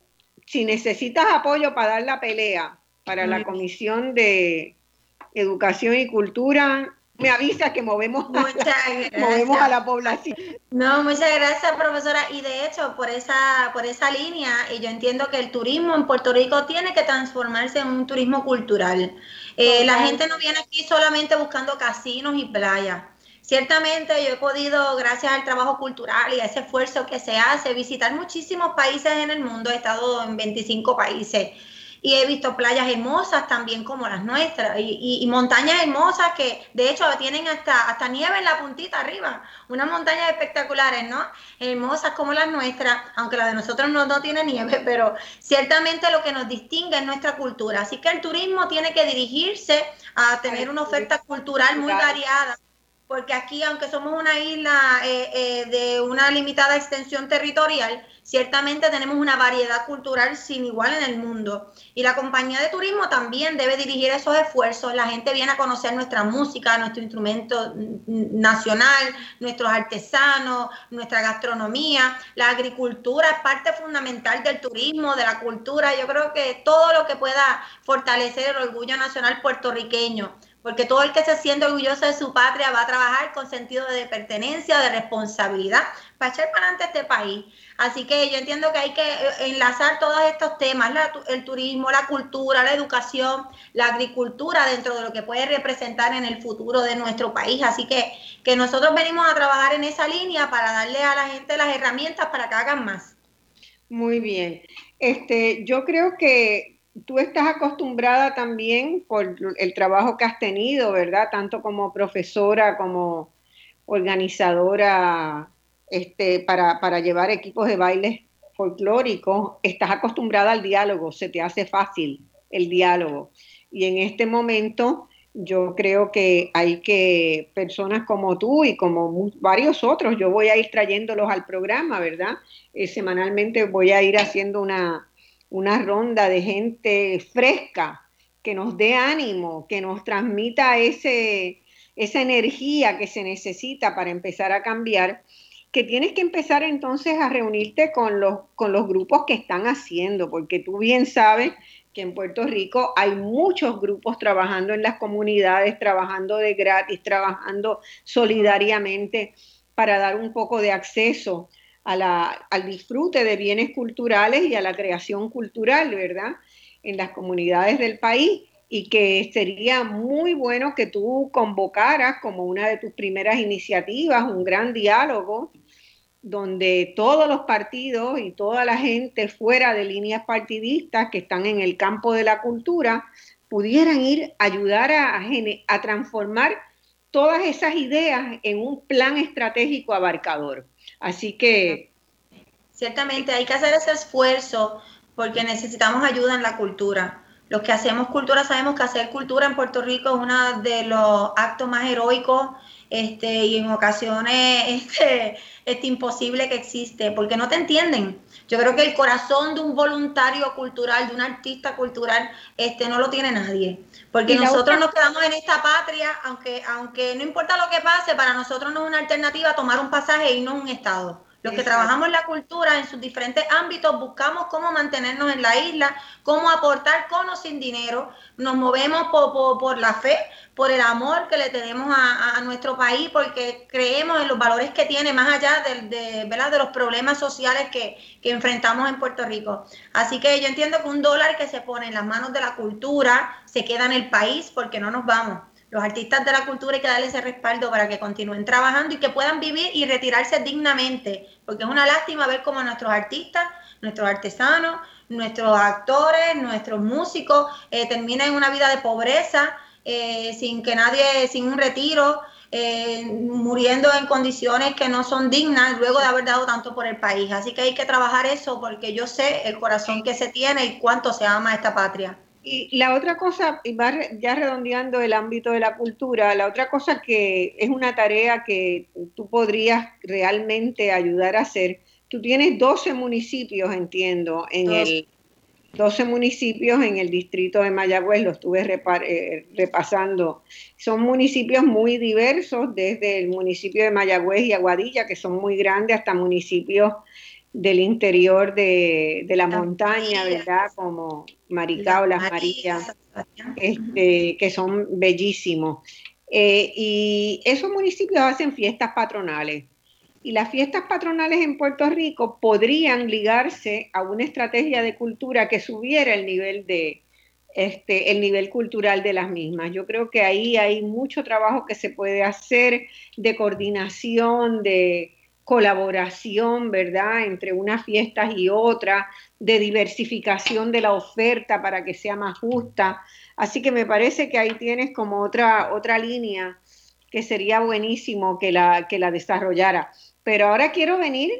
si necesitas apoyo para dar la pelea para la Comisión de Educación y Cultura, me avisa que movemos, movemos a la población. No, muchas gracias, profesora. Y de hecho, por esa, por esa línea, y yo entiendo que el turismo en Puerto Rico tiene que transformarse en un turismo cultural. Eh, la gente no viene aquí solamente buscando casinos y playas. Ciertamente yo he podido, gracias al trabajo cultural y a ese esfuerzo que se hace, visitar muchísimos países en el mundo. He estado en 25 países y he visto playas hermosas también como las nuestras y, montañas hermosas que de hecho tienen hasta, hasta nieve en la puntita arriba, unas montañas espectaculares, ¿no? Hermosas como las nuestras, aunque la de nosotros no, no tiene nieve, pero ciertamente lo que nos distingue es nuestra cultura. Así que el turismo tiene que dirigirse a tener una oferta cultural muy variada porque aquí, aunque somos una isla eh, eh, de una limitada extensión territorial, ciertamente tenemos una variedad cultural sin igual en el mundo. Y la compañía de turismo también debe dirigir esos esfuerzos. La gente viene a conocer nuestra música, nuestro instrumento nacional, nuestros artesanos, nuestra gastronomía. La agricultura es parte fundamental del turismo, de la cultura. Yo creo que todo lo que pueda fortalecer el orgullo nacional puertorriqueño porque todo el que se siente orgulloso de su patria va a trabajar con sentido de pertenencia, de responsabilidad, para echar para adelante este país. Así que yo entiendo que hay que eh, enlazar todos estos temas, el turismo, la cultura, la educación, la agricultura dentro de lo que puede representar en el futuro de nuestro país. Así que, que nosotros venimos a trabajar en esa línea para darle a la gente las herramientas para que hagan más. Muy bien. Este, yo creo que tú estás acostumbrada también por el trabajo que has tenido, ¿verdad? Tanto como profesora como organizadora este, para, para llevar equipos de baile folclóricos, estás acostumbrada al diálogo, se te hace fácil el diálogo. Y en este momento yo creo que hay que personas como tú y como varios otros, yo voy a ir trayéndolos al programa, ¿verdad? Eh, semanalmente voy a ir haciendo una, una ronda de gente fresca que nos dé ánimo, que nos transmita esa energía que se necesita para empezar a cambiar, que tienes que empezar entonces a reunirte con los, con los grupos que están haciendo, porque tú bien sabes que en Puerto Rico hay muchos grupos trabajando en las comunidades, trabajando de gratis, trabajando solidariamente para dar un poco de acceso a la, al disfrute de bienes culturales y a la creación cultural, ¿verdad? En las comunidades del país y que sería muy bueno que tú convocaras como una de tus primeras iniciativas un gran diálogo donde todos los partidos y toda la gente fuera de líneas partidistas que están en el campo de la cultura pudieran ir a ayudar a, a transformar todas esas ideas en un plan estratégico abarcador. Así que... Ciertamente hay que hacer ese esfuerzo porque necesitamos ayuda en la cultura. Los que hacemos cultura sabemos que hacer cultura en Puerto Rico es uno de los actos más heroicos este, y en ocasiones este, imposible que existe, porque no te entienden. Yo creo que el corazón de un voluntario cultural, de un artista cultural, este, no lo tiene nadie. Porque nosotros nos quedamos en esta patria, aunque, aunque no importa lo que pase, para nosotros no es una alternativa tomar un pasaje e irnos a un estado. Los que trabajamos en la cultura en sus diferentes ámbitos buscamos cómo mantenernos en la isla, cómo aportar con o sin dinero. Nos movemos por, la fe, por el amor que le tenemos a, nuestro país, porque creemos en los valores que tiene, más allá de, de, de los problemas sociales que, que enfrentamos en Puerto Rico. Así que yo entiendo que un dólar que se pone en las manos de la cultura se queda en el país porque no nos vamos los artistas de la cultura hay que darle ese respaldo para que continúen trabajando y que puedan vivir y retirarse dignamente, porque es una lástima ver cómo nuestros artistas, nuestros artesanos, nuestros actores, nuestros músicos eh, terminan en una vida de pobreza, eh, sin que nadie, sin un retiro, eh, muriendo en condiciones que no son dignas luego de haber dado tanto por el país. Así que hay que trabajar eso porque yo sé el corazón que se tiene y cuánto se ama esta patria. Y la otra cosa, y va ya redondeando el ámbito de la cultura, la otra cosa que es una tarea que tú podrías realmente ayudar a hacer, tú tienes 12 municipios, entiendo, en el 12 municipios en el distrito de Mayagüez, lo estuve eh, repasando. Son municipios muy diversos, desde el municipio de Mayagüez y Aguadilla, que son muy grandes, hasta municipios del interior de, la montaña, ¿verdad? Como Maricao, Las Marías, este, que son bellísimos. Eh, y esos municipios hacen fiestas patronales. Y las fiestas patronales en Puerto Rico podrían ligarse a una estrategia de cultura que subiera el nivel de este el nivel cultural de las mismas. Yo creo que ahí hay mucho trabajo que se puede hacer de coordinación, de, colaboración, ¿verdad?, entre unas fiestas y otras, de diversificación de la oferta para que sea más justa. Así que me parece que ahí tienes como otra, otra línea que sería buenísimo que la, que la desarrollara. Pero ahora quiero venir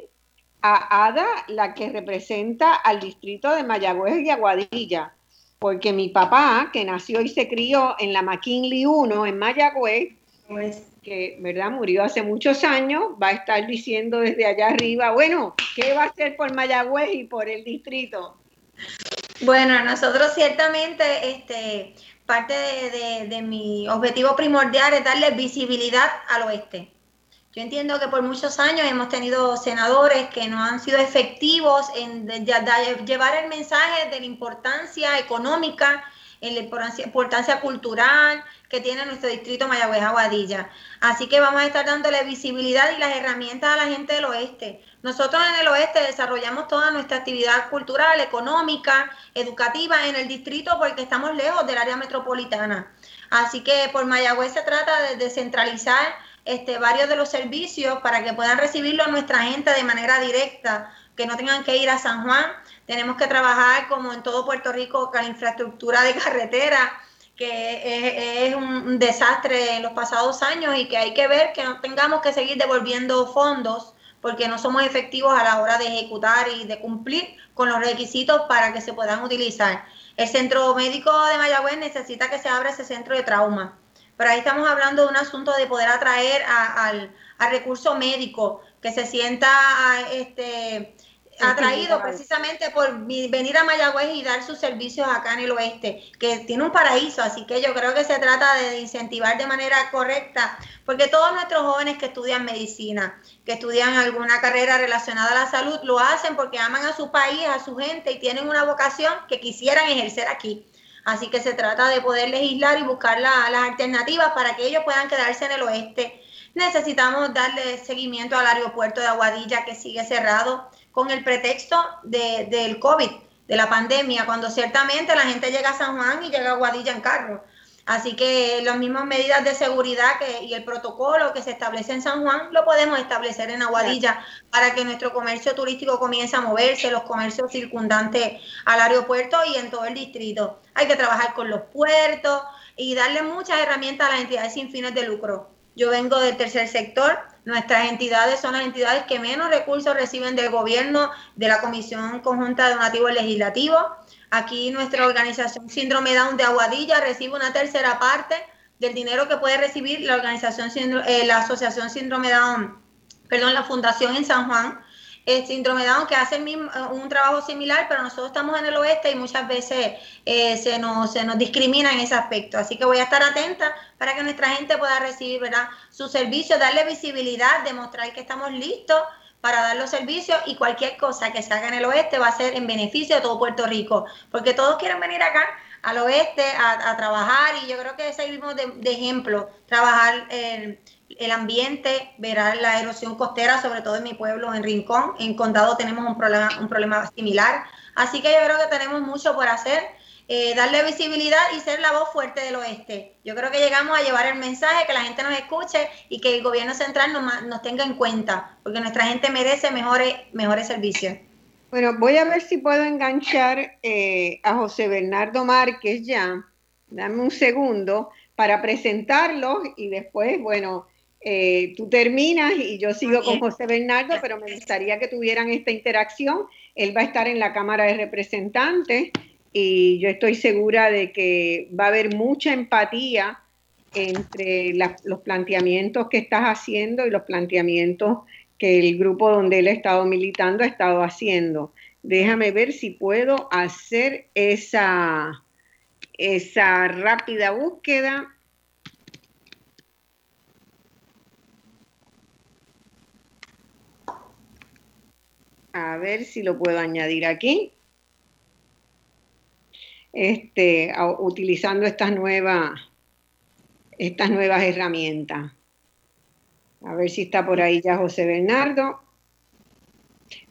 a Ada, la que representa al distrito de Mayagüez y Aguadilla, porque mi papá, que nació y se crió en la McKinley 1 en Mayagüez, pues que verdad murió hace muchos años, va a estar diciendo desde allá arriba, bueno, ¿qué va a hacer por Mayagüez y por el distrito? Bueno, nosotros ciertamente, este, parte de, de mi objetivo primordial es darle visibilidad al oeste. Yo entiendo que por muchos años hemos tenido senadores que no han sido efectivos en llevar el mensaje de la importancia económica en la importancia, cultural que tiene nuestro distrito Mayagüez Aguadilla. Así que vamos a estar dándole visibilidad y las herramientas a la gente del oeste. Nosotros en el oeste desarrollamos toda nuestra actividad cultural, económica, educativa en el distrito porque estamos lejos del área metropolitana. Así que por Mayagüez se trata de descentralizar este, varios de los servicios para que puedan recibirlo nuestra gente de manera directa, que no tengan que ir a San Juan tenemos que trabajar como en todo Puerto Rico con la infraestructura de carretera, que es, un desastre en los pasados años y que hay que ver que no tengamos que seguir devolviendo fondos porque no somos efectivos a la hora de ejecutar y de cumplir con los requisitos para que se puedan utilizar. El centro médico de Mayagüez necesita que se abra ese centro de trauma, pero ahí estamos hablando de un asunto de poder atraer al, recurso médico, que se sienta este, atraído precisamente por venir a Mayagüez y dar sus servicios acá en el oeste, que tiene un paraíso, así que yo creo que se trata de incentivar de manera correcta, porque todos nuestros jóvenes que estudian medicina, que estudian alguna carrera relacionada a la salud, lo hacen porque aman a su país, a su gente y tienen una vocación que quisieran ejercer aquí. Así que se trata de poder legislar y buscar las alternativas para que ellos puedan quedarse en el oeste. Necesitamos darle seguimiento al aeropuerto de Aguadilla que sigue cerrado con el pretexto de, del COVID, de la pandemia, cuando ciertamente la gente llega a San Juan y llega a Guadilla en carro. Así que las mismas medidas de seguridad que, y el protocolo que se establece en San Juan lo podemos establecer en Aguadilla para que nuestro comercio turístico comience a moverse, los comercios circundantes al aeropuerto y en todo el distrito. Hay que trabajar con los puertos y darle muchas herramientas a las entidades sin fines de lucro. Yo vengo del tercer sector, Nuestras entidades son las entidades que menos recursos reciben del gobierno, de la Comisión Conjunta de Donativos Legislativos. Aquí nuestra organización Síndrome Down de Aguadilla recibe una tercera parte del dinero que puede recibir la organización, eh, la Asociación Síndrome Down, perdón, la Fundación en San Juan eh, síndrome Down que hacen eh, un trabajo similar, pero nosotros estamos en el oeste y muchas veces eh, se, nos, se nos discrimina en ese aspecto. Así que voy a estar atenta para que nuestra gente pueda recibir ¿verdad? su servicio, darle visibilidad, demostrar que estamos listos para dar los servicios y cualquier cosa que se haga en el oeste va a ser en beneficio de todo Puerto Rico, porque todos quieren venir acá al oeste a, trabajar y yo creo que seguimos de, de ejemplo, trabajar en el ambiente, verá la erosión costera, sobre todo en mi pueblo, en Rincón. En Condado tenemos un problema, un problema similar. Así que yo creo que tenemos mucho por hacer, eh, darle visibilidad y ser la voz fuerte del oeste. Yo creo que llegamos a llevar el mensaje, que la gente nos escuche y que el gobierno central nos, tenga en cuenta, porque nuestra gente merece mejores, mejores servicios. Bueno, voy a ver si puedo enganchar eh, a José Bernardo Márquez ya. Dame un segundo para presentarlo y después, bueno, eh, tú terminas y yo sigo con José Bernardo, pero me gustaría que tuvieran esta interacción. Él va a estar en la Cámara de Representantes y yo estoy segura de que va a haber mucha empatía entre los planteamientos que estás haciendo y los planteamientos que el grupo donde él ha estado militando ha estado haciendo. Déjame ver si puedo hacer esa, esa rápida búsqueda A ver si lo puedo añadir aquí. Este, utilizando estas nuevas, estas nuevas herramientas. A ver si está por ahí ya José Bernardo.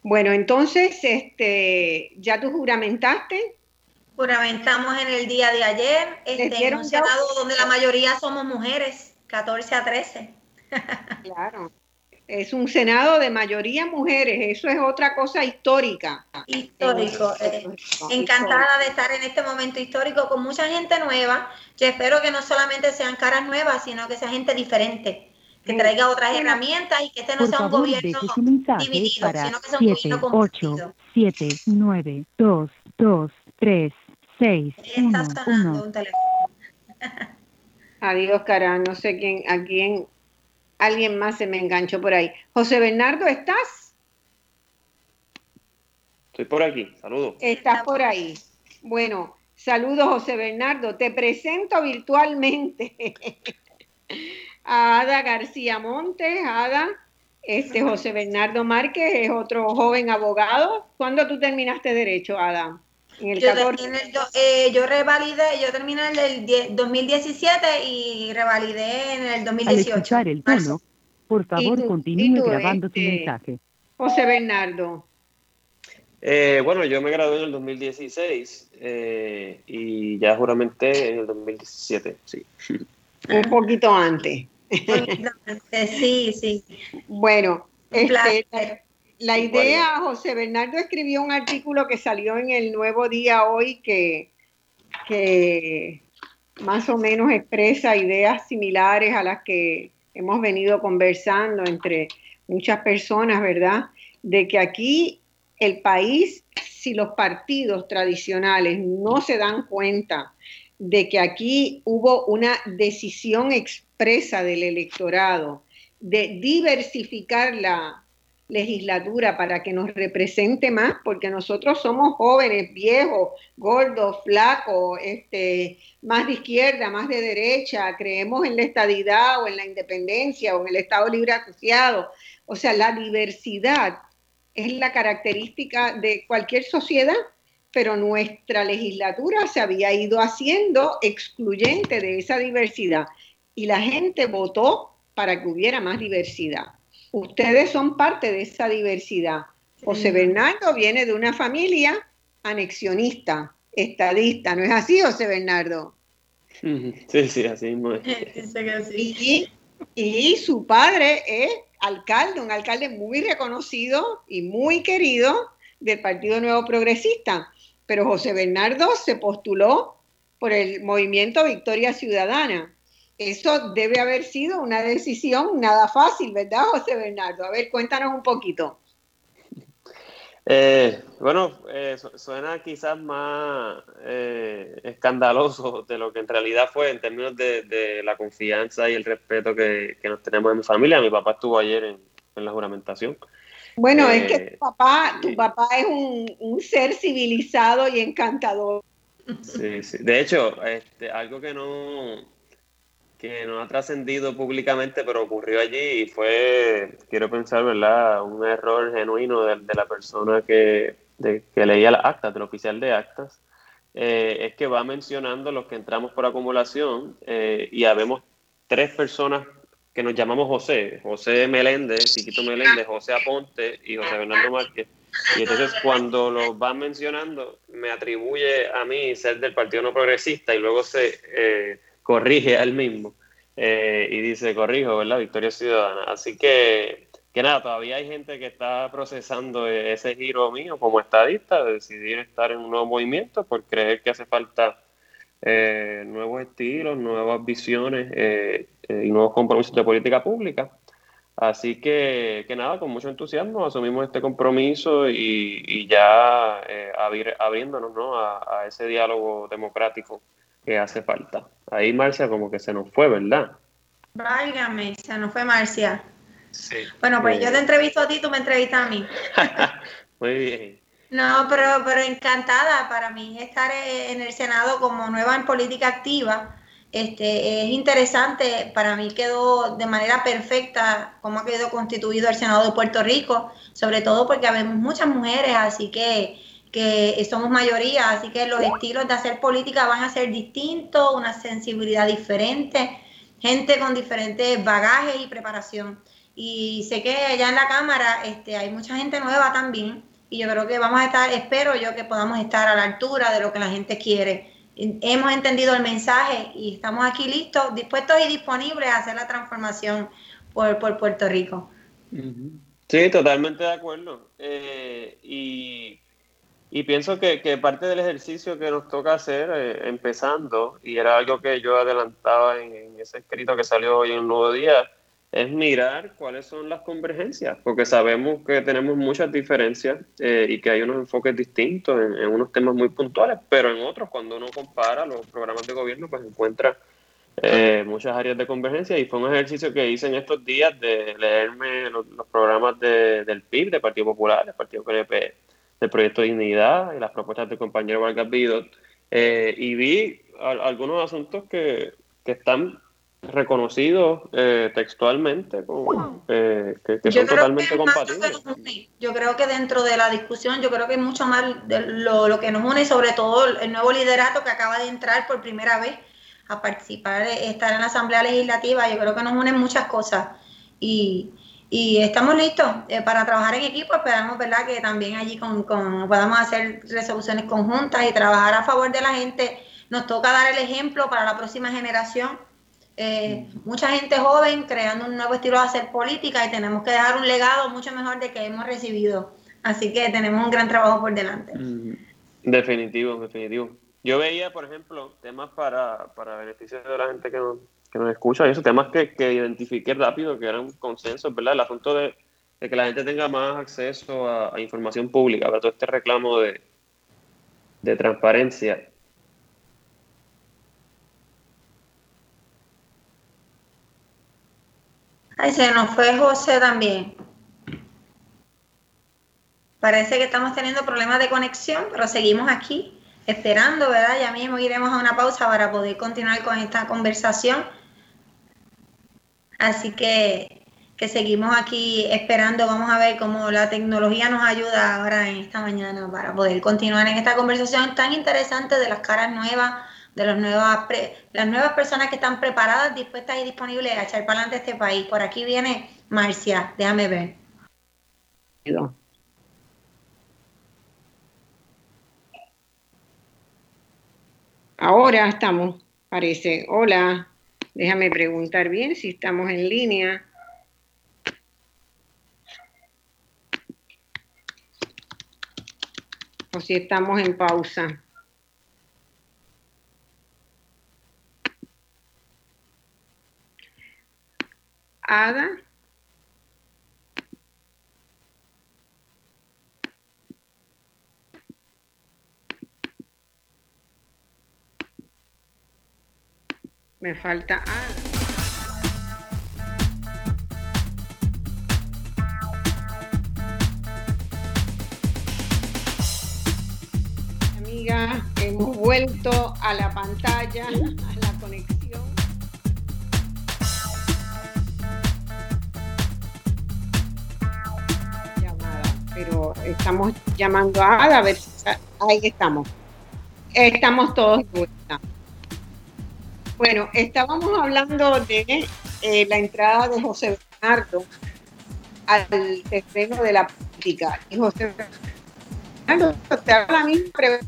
Bueno, entonces, este, ¿ya tú juramentaste? Juramentamos en el día de ayer, este, en un senado donde la mayoría somos mujeres, 14 a 13. Claro es un Senado de mayoría mujeres, eso es otra cosa histórica. Histórico. Eh, encantada de estar en este momento histórico con mucha gente nueva. Yo espero que no solamente sean caras nuevas, sino que sea gente diferente, que traiga otras herramientas y que este no sea un gobierno dividido, sino que sea un gobierno compartido. 7, 9, 2, 2, 3, 6, Está sonando un teléfono. Adiós, cara, no sé quién, a quién alguien más se me enganchó por ahí. José Bernardo, ¿estás? Estoy por aquí, saludos. Estás por ahí. Bueno, saludos José Bernardo. Te presento virtualmente a Ada García Montes. Ada, este José Bernardo Márquez es otro joven abogado. ¿Cuándo tú terminaste derecho, Ada? Eh, yo, revalidé, yo terminé en el 2017 y revalidé en el 2018. Al escuchar el tono, por favor continúe grabando tu este, mensaje. José Bernardo. Eh, bueno, yo me gradué en el 2016 eh, y ya juramenté en el 2017, sí. Un poquito antes. sí, sí. Bueno, este, la idea, José Bernardo escribió un artículo que salió en el Nuevo Día hoy que, que más o menos expresa ideas similares a las que hemos venido conversando entre muchas personas, ¿verdad? De que aquí el país, si los partidos tradicionales no se dan cuenta de que aquí hubo una decisión expresa del electorado de diversificar la, legislatura para que nos represente más, porque nosotros somos jóvenes, viejos, gordos, flacos, este, más de izquierda, más de derecha, creemos en la estadidad o en la independencia o en el Estado libre asociado. O sea, la diversidad es la característica de cualquier sociedad, pero nuestra legislatura se había ido haciendo excluyente de esa diversidad y la gente votó para que hubiera más diversidad. Ustedes son parte de esa diversidad. José Bernardo viene de una familia anexionista, estadista, ¿no es así, José Bernardo? Sí, sí, así mismo Y, y su padre es alcalde, un alcalde muy reconocido y muy querido del Partido Nuevo Progresista. Pero José Bernardo se postuló por el movimiento Victoria Ciudadana eso debe haber sido una decisión nada fácil, ¿verdad, José Bernardo? A ver, cuéntanos un poquito. Eh, bueno, eh, suena quizás más eh, escandaloso de lo que en realidad fue en términos de, la confianza y el respeto que, nos tenemos en mi familia. Mi papá estuvo ayer en, la juramentación. Bueno, es que tu papá, tu papá es un, un, ser civilizado y encantador. Sí, sí. De hecho, este, algo que no, que no ha trascendido públicamente, pero ocurrió allí y fue, quiero pensar, ¿verdad?, un error genuino de, la persona que, que leía las actas, del oficial de actas, eh, es que va mencionando los que entramos por acumulación eh, y habemos tres personas que nos llamamos José, José Meléndez, Chiquito Meléndez, José Aponte y José Bernardo Márquez. Y entonces cuando los van mencionando, me atribuye a mí ser del Partido No Progresista y luego se... Eh, corrige al mismo eh, y dice, corrijo, ¿verdad? Victoria Ciudadana. Así que, que nada, todavía hay gente que está procesando ese giro mío como estadista, de decidir estar en un nuevo movimiento por creer que hace falta eh, nuevos estilos, nuevas visiones eh, y nuevos compromisos de política pública. Así que, que nada, con mucho entusiasmo asumimos este compromiso y, ya abriéndonos ¿no? a ese diálogo democrático que hace falta. Ahí Marcia como que se nos fue, ¿verdad? Válgame, se nos fue Marcia. Sí. Bueno, pues yo te entrevisto a ti, tú me entrevistas a mí. Muy bien. No, pero, pero encantada para mí estar en el Senado como nueva en política activa. Este, es interesante, para mí quedó de manera perfecta cómo ha quedado constituido el Senado de Puerto Rico, sobre todo porque habemos muchas mujeres, así que que somos mayoría, así que los estilos de hacer política van a ser distintos, una sensibilidad diferente, gente con diferentes bagajes y preparación. Y sé que allá en la Cámara este, hay mucha gente nueva también, y yo creo que vamos a estar, espero yo que podamos estar a la altura de lo que la gente quiere. Hemos entendido el mensaje y estamos aquí listos, dispuestos y disponibles a hacer la transformación por, Puerto Rico. Sí, totalmente de acuerdo. Eh, y y pienso que, parte del ejercicio que nos toca hacer eh, empezando, y era algo que yo adelantaba en, ese escrito que salió hoy en un nuevo día, es mirar cuáles son las convergencias, porque sabemos que tenemos muchas diferencias eh, y que hay unos enfoques distintos en, unos temas muy puntuales, pero en otros, cuando uno compara los programas de gobierno, pues encuentra eh, muchas áreas de convergencia y fue un ejercicio que hice en estos días de leerme los, programas de, del PIB, del Partido Popular, del Partido PNP del proyecto Dignidad y las propuestas del compañero Vargas Vidot, eh, y vi algunos asuntos que, están reconocidos eh, textualmente, eh, que, son totalmente compatibles. yo creo que dentro de la discusión, yo creo que mucho más de lo, lo, que nos une, sobre todo el nuevo liderato que acaba de entrar por primera vez a participar, estar en la Asamblea Legislativa, yo creo que nos unen muchas cosas. Y, y estamos listos eh, para trabajar en equipo. Esperamos ¿verdad? que también allí con, podamos hacer resoluciones conjuntas y trabajar a favor de la gente. Nos toca dar el ejemplo para la próxima generación. Eh, mucha gente joven creando un nuevo estilo de hacer política y tenemos que dejar un legado mucho mejor de que hemos recibido. Así que tenemos un gran trabajo por delante. Definitivo, definitivo. Yo veía, por ejemplo, temas para, para beneficio de la gente que nos que nos escucha, y esos temas que, que identifiqué rápido, que eran consensos, ¿verdad? El asunto de, que la gente tenga más acceso a, información pública, ¿verdad? Todo este reclamo de, de transparencia. Ay, se nos fue José también. Parece que estamos teniendo problemas de conexión, pero seguimos aquí esperando, ¿verdad? Ya mismo iremos a una pausa para poder continuar con esta conversación. Así que, que seguimos aquí esperando. Vamos a ver cómo la tecnología nos ayuda ahora en esta mañana para poder continuar en esta conversación tan interesante de las caras nuevas, de los nuevas las nuevas personas que están preparadas, dispuestas y disponibles a echar para adelante este país. Por aquí viene Marcia, déjame ver. Ahora estamos, parece. Hola, déjame preguntar bien si estamos en línea. O si estamos en pausa. Ada. Me falta A. Amiga, hemos vuelto a la pantalla, a la conexión. Llamada, pero estamos llamando a Ada, a ver si ahí estamos. Estamos todos vuelta. Bueno, estábamos hablando de eh, la entrada de José Bernardo al terreno de la política. Y José Bernardo te habla la misma pregunta,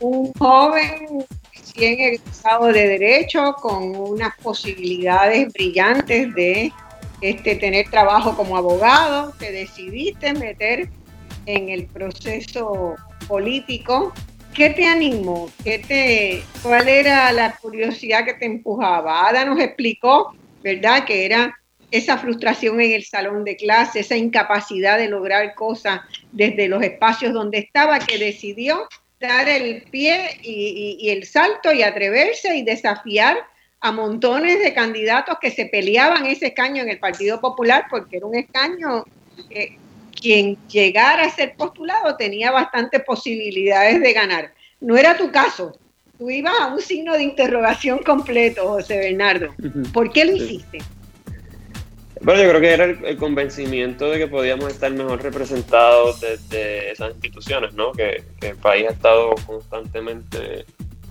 un joven recién egresado de Derecho con unas posibilidades brillantes de este, tener trabajo como abogado, te decidiste meter en el proceso político ¿Qué te animó? ¿Qué te, ¿Cuál era la curiosidad que te empujaba? Ada nos explicó, ¿verdad? Que era esa frustración en el salón de clase, esa incapacidad de lograr cosas desde los espacios donde estaba, que decidió dar el pie y, el salto y atreverse y desafiar a montones de candidatos que se peleaban ese escaño en el Partido Popular, porque era un escaño que quien llegara a ser postulado tenía bastantes posibilidades de ganar. No era tu caso. Tú ibas a un signo de interrogación completo, José Bernardo. ¿Por qué lo hiciste? Bueno, yo creo que era el, convencimiento de que podíamos estar mejor representados desde esas instituciones, ¿no? Que, el país ha estado constantemente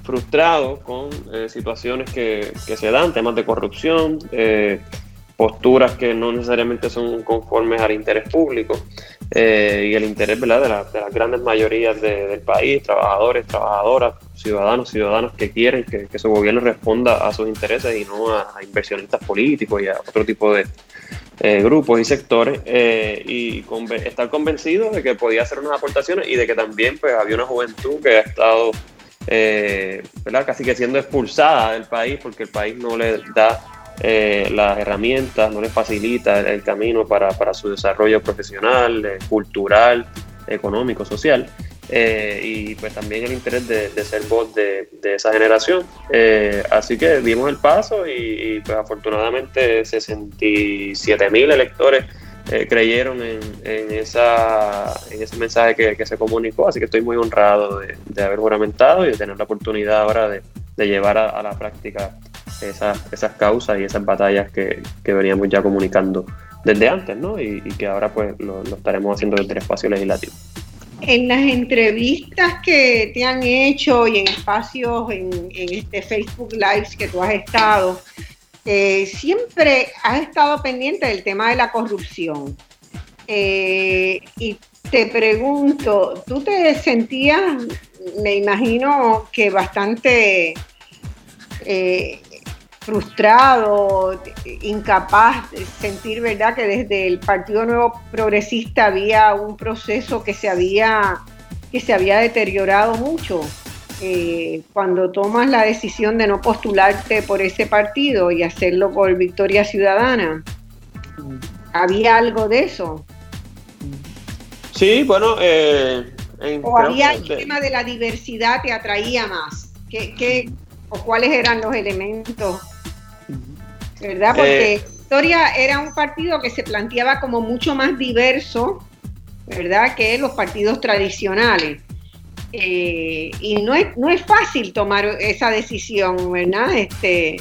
frustrado con eh, situaciones que, se dan, temas de corrupción, eh, posturas que no necesariamente son conformes al interés público eh, y el interés ¿verdad? De, las grandes mayorías del país, trabajadores, trabajadoras, ciudadanos, ciudadanos que quieren que, su gobierno responda a sus intereses y no a, inversionistas políticos y a otro tipo de eh, grupos y sectores eh, y estar convencido de que podía hacer unas aportaciones y de que también pues había una juventud que ha estado ¿verdad? casi que siendo expulsada del país porque el país no le da eh, las herramientas, no les facilita el, camino para, su desarrollo profesional, eh, cultural, económico, social. Eh, y pues también el interés de, ser voz de, esa generación. así que dimos el paso y, pues afortunadamente 67 mil electores creyeron en, esa, en ese mensaje que, se comunicó, así que estoy muy honrado de, haber juramentado y de tener la oportunidad ahora de, llevar a, a la práctica esas, esas causas y esas batallas que, veníamos ya comunicando desde antes, ¿no? Y, que ahora pues lo, estaremos haciendo desde el espacio legislativo. En las entrevistas que te han hecho y en espacios, en, este Facebook Lives que tú has estado, eh, siempre has estado pendiente del tema de la corrupción. Eh, y te pregunto, ¿tú te sentías, me imagino que bastante eh, frustrado, incapaz de sentir, ¿verdad?, que desde el Partido Nuevo Progresista había un proceso que se había, que se había deteriorado mucho. Eh, cuando tomas la decisión de no postularte por ese partido y hacerlo por Victoria Ciudadana, ¿había algo de eso? Sí, bueno, eh, o había el tema de la diversidad te atraía más. ¿Qué, qué, o cuáles eran los elementos ¿verdad? Porque eh, Victoria era un partido que se planteaba como mucho más diverso ¿verdad?, que los partidos tradicionales. Eh, y no es, no es fácil tomar esa decisión, ¿verdad? Este,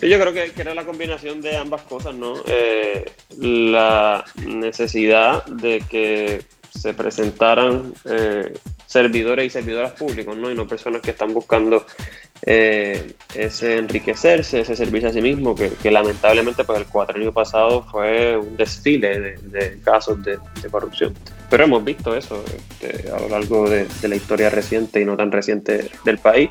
yo creo que, era la combinación de ambas cosas, ¿no? Eh, la necesidad de que se presentaran eh, servidores y servidoras públicos, ¿no? Y no personas que están buscando eh, ese enriquecerse, ese servicio a sí mismo, que, lamentablemente pues el cuatrenio pasado fue un desfile de, casos de, corrupción. Pero hemos visto eso este, a lo largo de, la historia reciente y no tan reciente del país.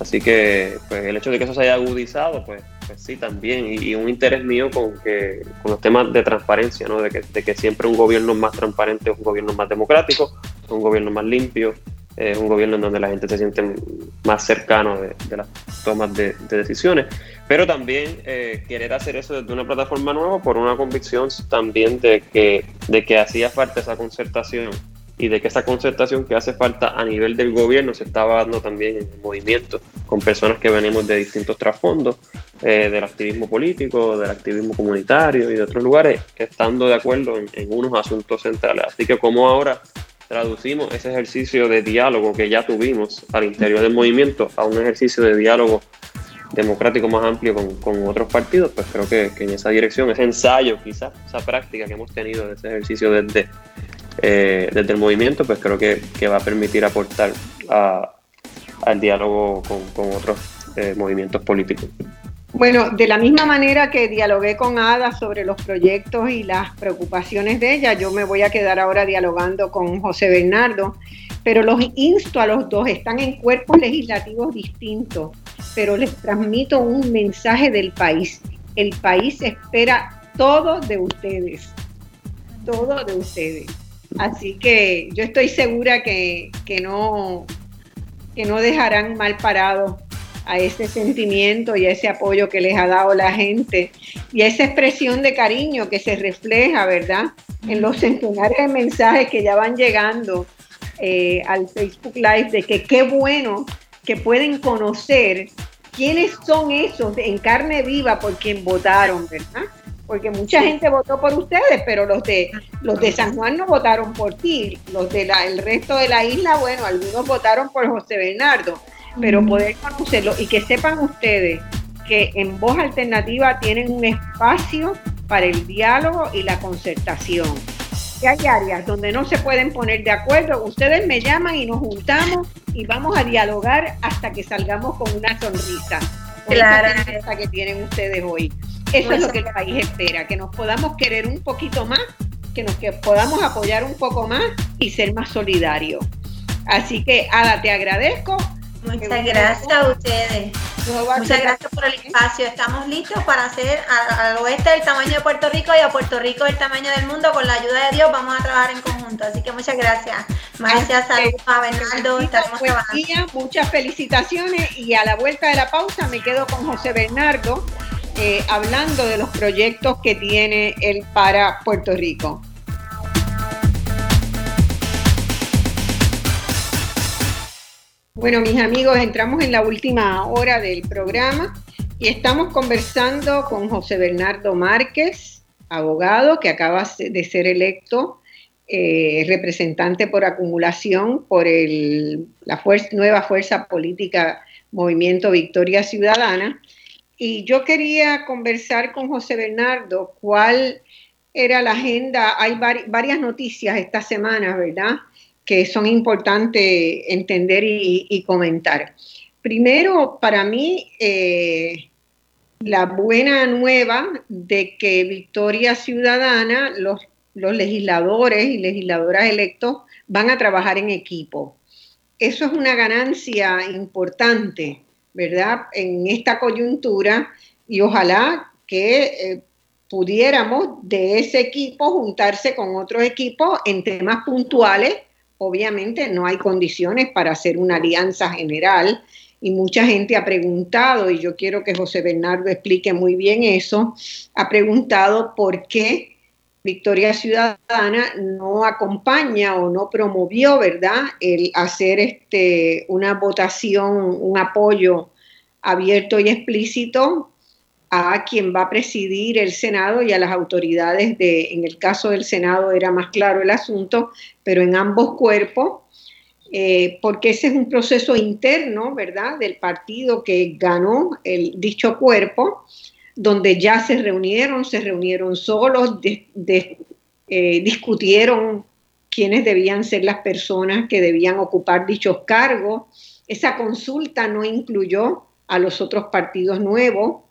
Así que pues, el hecho de que eso se haya agudizado, pues, pues sí, también. Y, un interés mío con, que, con los temas de transparencia, ¿no? de, que, de que siempre un gobierno más transparente es un gobierno más democrático, un gobierno más limpio, es un gobierno en donde la gente se siente más cercano de, las tomas de, decisiones, pero también eh, querer hacer eso desde una plataforma nueva por una convicción también de que, de que hacía falta esa concertación y de que esa concertación que hace falta a nivel del gobierno se estaba dando también en el movimiento con personas que venimos de distintos trasfondos, eh, del activismo político, del activismo comunitario y de otros lugares, estando de acuerdo en, en unos asuntos centrales. Así que como ahora traducimos ese ejercicio de diálogo que ya tuvimos al interior del movimiento a un ejercicio de diálogo democrático más amplio con, otros partidos, pues creo que, en esa dirección, ese ensayo quizás, esa práctica que hemos tenido de ese ejercicio desde, eh, desde el movimiento, pues creo que, va a permitir aportar al diálogo con, otros eh, movimientos políticos. Bueno, de la misma manera que dialogué con Ada sobre los proyectos y las preocupaciones de ella, yo me voy a quedar ahora dialogando con José Bernardo, pero los insto a los dos, están en cuerpos legislativos distintos, pero les transmito un mensaje del país. El país espera todo de ustedes, todo de ustedes. Así que yo estoy segura que, no, que no dejarán mal parados a ese sentimiento y a ese apoyo que les ha dado la gente y a esa expresión de cariño que se refleja, ¿verdad? En los centenares de mensajes que ya van llegando eh, al Facebook Live de que qué bueno que pueden conocer quiénes son esos en carne viva por quien votaron, ¿verdad? Porque mucha gente votó por ustedes, pero los de los de San Juan no votaron por ti, los del el resto de la isla, bueno, algunos votaron por José Bernardo pero poder conocerlo y que sepan ustedes que en Voz Alternativa tienen un espacio para el diálogo y la concertación. Hay áreas donde no se pueden poner de acuerdo, ustedes me llaman y nos juntamos y vamos a dialogar hasta que salgamos con una sonrisa. Claro. Esa que tienen ustedes hoy. Eso es lo que el país espera, que nos podamos querer un poquito más, que nos que podamos apoyar un poco más y ser más solidarios. Así que, Ada, te agradezco Muchas gracias a ustedes. Muchas gracias por el espacio. Estamos listos para hacer al, oeste del tamaño de Puerto Rico y a Puerto Rico el tamaño del mundo. Con la ayuda de Dios vamos a trabajar en conjunto. Así que muchas gracias. Gracias, saludos a Bernardo. Estaremos trabajando. Muchas felicitaciones y a la vuelta de la pausa me quedo con José Bernardo eh, hablando de los proyectos que tiene él para Puerto Rico. Bueno, mis amigos, entramos en la última hora del programa y estamos conversando con José Bernardo Márquez, abogado que acaba de ser electo eh, representante por acumulación por la nueva fuerza política Movimiento Victoria Ciudadana. Y yo quería conversar con José Bernardo cuál era la agenda. Hay varias noticias esta semana, ¿verdad? que son importantes entender y, comentar. Primero, para mí, eh, la buena nueva de que Victoria Ciudadana, los, los legisladores y legisladoras electos van a trabajar en equipo. Eso es una ganancia importante, ¿verdad? En esta coyuntura y ojalá que eh, pudiéramos de ese equipo juntarse con otros equipos en temas puntuales obviamente no hay condiciones para hacer una alianza general y mucha gente ha preguntado, y yo quiero que José Bernardo explique muy bien eso, ha preguntado por qué Victoria Ciudadana no acompaña o no promovió, ¿verdad?, el hacer este, una votación, un apoyo abierto y explícito a quien va a presidir el Senado y a las autoridades de, en el caso del Senado era más claro el asunto, pero en ambos cuerpos, eh, porque ese es un proceso interno, ¿verdad?, del partido que ganó el dicho cuerpo, donde ya se reunieron, se reunieron solos, eh, discutieron quiénes debían ser las personas que debían ocupar dichos cargos. Esa consulta no incluyó a los otros partidos nuevos.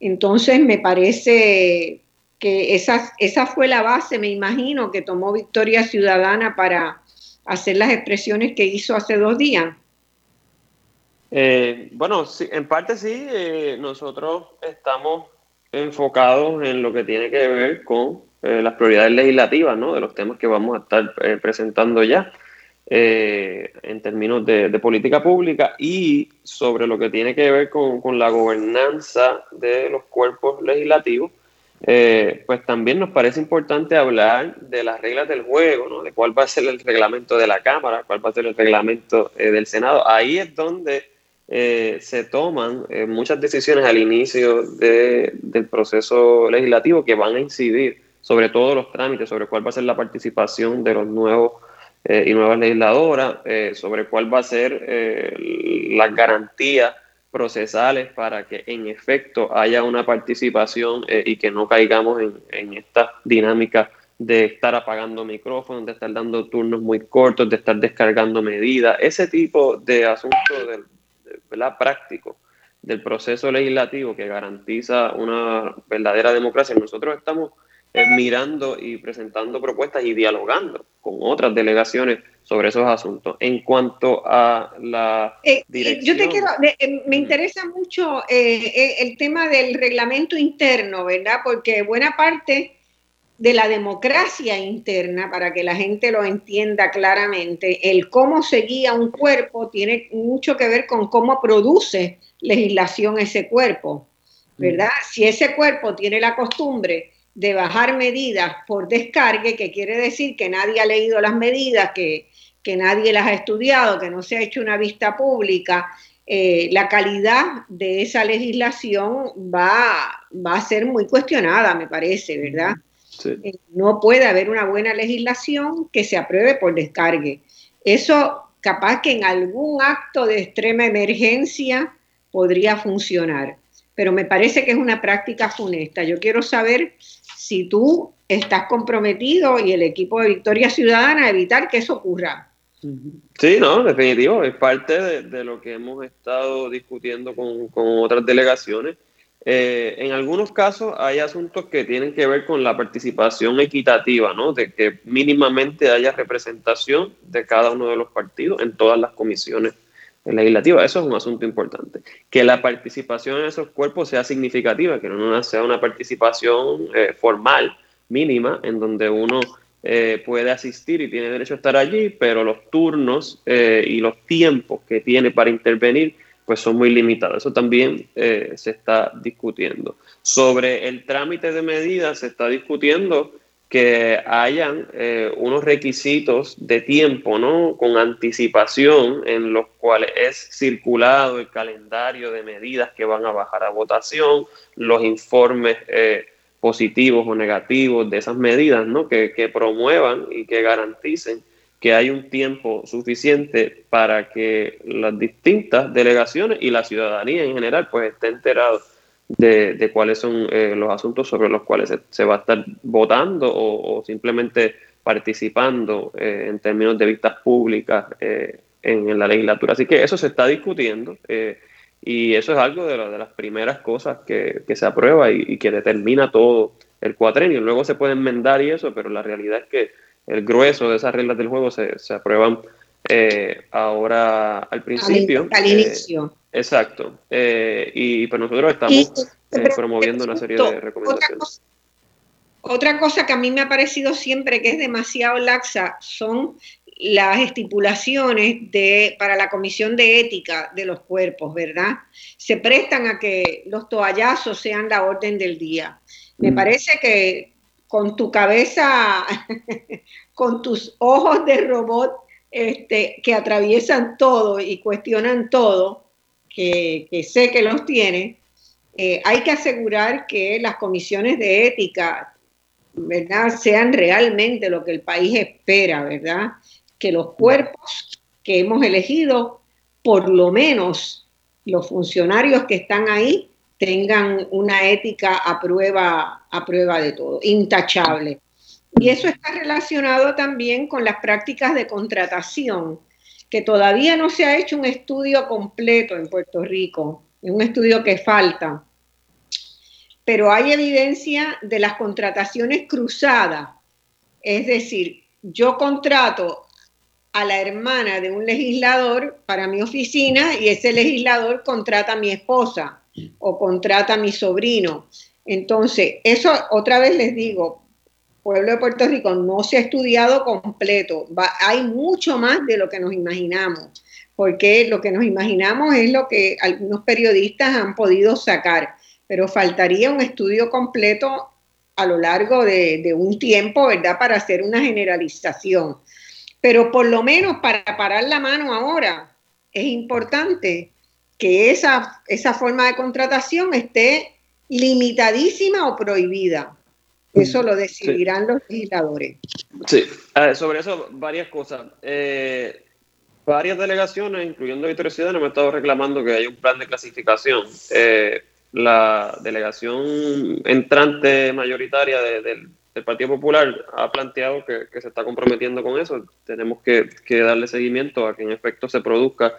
Entonces me parece que esa fue la base, me imagino, que tomó Victoria Ciudadana para hacer las expresiones que hizo hace dos días. Eh, bueno, sí, en parte sí, eh, nosotros estamos enfocados en lo que tiene que ver con eh, las prioridades legislativas, ¿no? De los temas que vamos a estar presentando ya en términos de, política pública y sobre lo que tiene que ver con, con la gobernanza de los cuerpos legislativos. pues también nos parece importante hablar de las reglas del juego, ¿no? de cuál va a ser el reglamento de la Cámara, cuál va a ser el reglamento del Senado. Ahí es donde eh, se toman eh, muchas decisiones al inicio del proceso legislativo que van a incidir sobre todos los trámites, sobre cuál va a ser la participación de los nuevos eh, y nuevas legisladoras, sobre cuál va a ser las garantías procesales para que en efecto haya una participación y que no caigamos en, en esta dinámica de estar apagando micrófonos, de estar dando turnos muy cortos, de estar descargando medidas, ese tipo de asuntos del, práctico del proceso legislativo que garantiza una verdadera democracia. Nosotros estamos eh, mirando y presentando propuestas y dialogando con otras delegaciones sobre esos asuntos. En cuanto a la eh, Yo te quiero, me interesa mucho eh, el tema del reglamento interno, ¿verdad? Porque buena parte de la democracia interna, para que la gente lo entienda claramente, el cómo se guía un cuerpo tiene mucho que ver con cómo produce legislación ese cuerpo, ¿verdad? Si ese cuerpo tiene la costumbre de bajar medidas por descargue, que quiere decir que nadie ha leído las medidas, que, nadie las ha estudiado, que no se ha hecho una vista pública, eh, la calidad de esa legislación va, va a ser muy cuestionada, me parece, ¿verdad? Eh, no puede haber una buena legislación que se apruebe por descargue. Eso capaz que en algún acto de extrema emergencia podría funcionar, pero me parece que es una práctica funesta. Yo quiero saber si tú estás comprometido y el equipo de Victoria Ciudadana a evitar que eso ocurra. Sí, no, definitivo, es parte de, lo que hemos estado discutiendo con, con otras delegaciones eh, en algunos casos hay asuntos que tienen que ver con la participación equitativa, ¿no? De que mínimamente haya representación de cada uno de los partidos en todas las comisiones legislativas. Eso es un asunto importante. Que la participación en esos cuerpos sea significativa, que no sea una participación eh, formal, mínima, en donde uno eh, puede asistir y tiene derecho a estar allí, pero los turnos y los tiempos que tiene para intervenir pues son muy limitadas. Eso también eh, se está discutiendo. Sobre el trámite de medidas se está discutiendo que hayan eh, unos requisitos de tiempo, ¿no? Con anticipación en los cuales es circulado el calendario de medidas que van a bajar a votación, los informes eh, positivos o negativos de esas medidas, ¿no? Que, que promuevan y que garanticen que hay un tiempo suficiente para que las distintas delegaciones y la ciudadanía en general pues esté enterado de, cuáles son eh, los asuntos sobre los cuales se, va a estar votando o, simplemente participando eh, en términos de vistas públicas eh, en, la legislatura. Así que eso se está discutiendo y eso es algo de, de las primeras cosas que, se aprueba y, y que determina todo el cuatrenio. Luego se puede enmendar y eso, pero la realidad es que el grueso de esas reglas del juego se, aprueban eh, ahora al principio. Al, inicio. Eh, exacto. Eh, y pues nosotros estamos promoviendo una serie de recomendaciones. Otra cosa, que a mí me ha parecido siempre que es demasiado laxa son las estipulaciones de, para la comisión de ética de los cuerpos, ¿verdad? Se prestan a que los toallazos sean la orden del día. Me mm. parece que con tu cabeza, con tus ojos de robot este, que atraviesan todo y cuestionan todo, que, sé que los tiene, Eh, hay que asegurar que las comisiones de ética, ¿verdad?, sean realmente lo que el país espera, ¿verdad? Que los cuerpos que hemos elegido, por lo menos los funcionarios que están ahí, tengan una ética a prueba, a prueba de todo, intachable. Y eso está relacionado también con las prácticas de contratación, que todavía no se ha hecho un estudio completo en Puerto Rico, es un estudio que falta. Pero hay evidencia de las contrataciones cruzadas, es decir, yo contrato a la hermana de un legislador para mi oficina y ese legislador contrata a mi esposa o contrata a mi sobrino. Entonces, eso otra vez les digo, pueblo de Puerto Rico no se ha estudiado completo, hay mucho más de lo que nos imaginamos, porque lo que nos imaginamos es lo que algunos periodistas han podido sacar, pero faltaría un estudio completo a lo largo de, de un tiempo, ¿verdad?, para hacer una generalización. Pero por lo menos para parar la mano ahora, es importante que esa, esa forma de contratación esté limitadísima o prohibida. Eso lo decidirán los legisladores. Sí, sobre eso varias cosas. Eh, varias delegaciones, incluyendo Victoria Ciudadana, me han estado reclamando que hay un plan de clasificación. Eh, la delegación entrante mayoritaria del, Partido Popular ha planteado que, se está comprometiendo con eso. Tenemos que, que darle seguimiento a que en efecto se produzca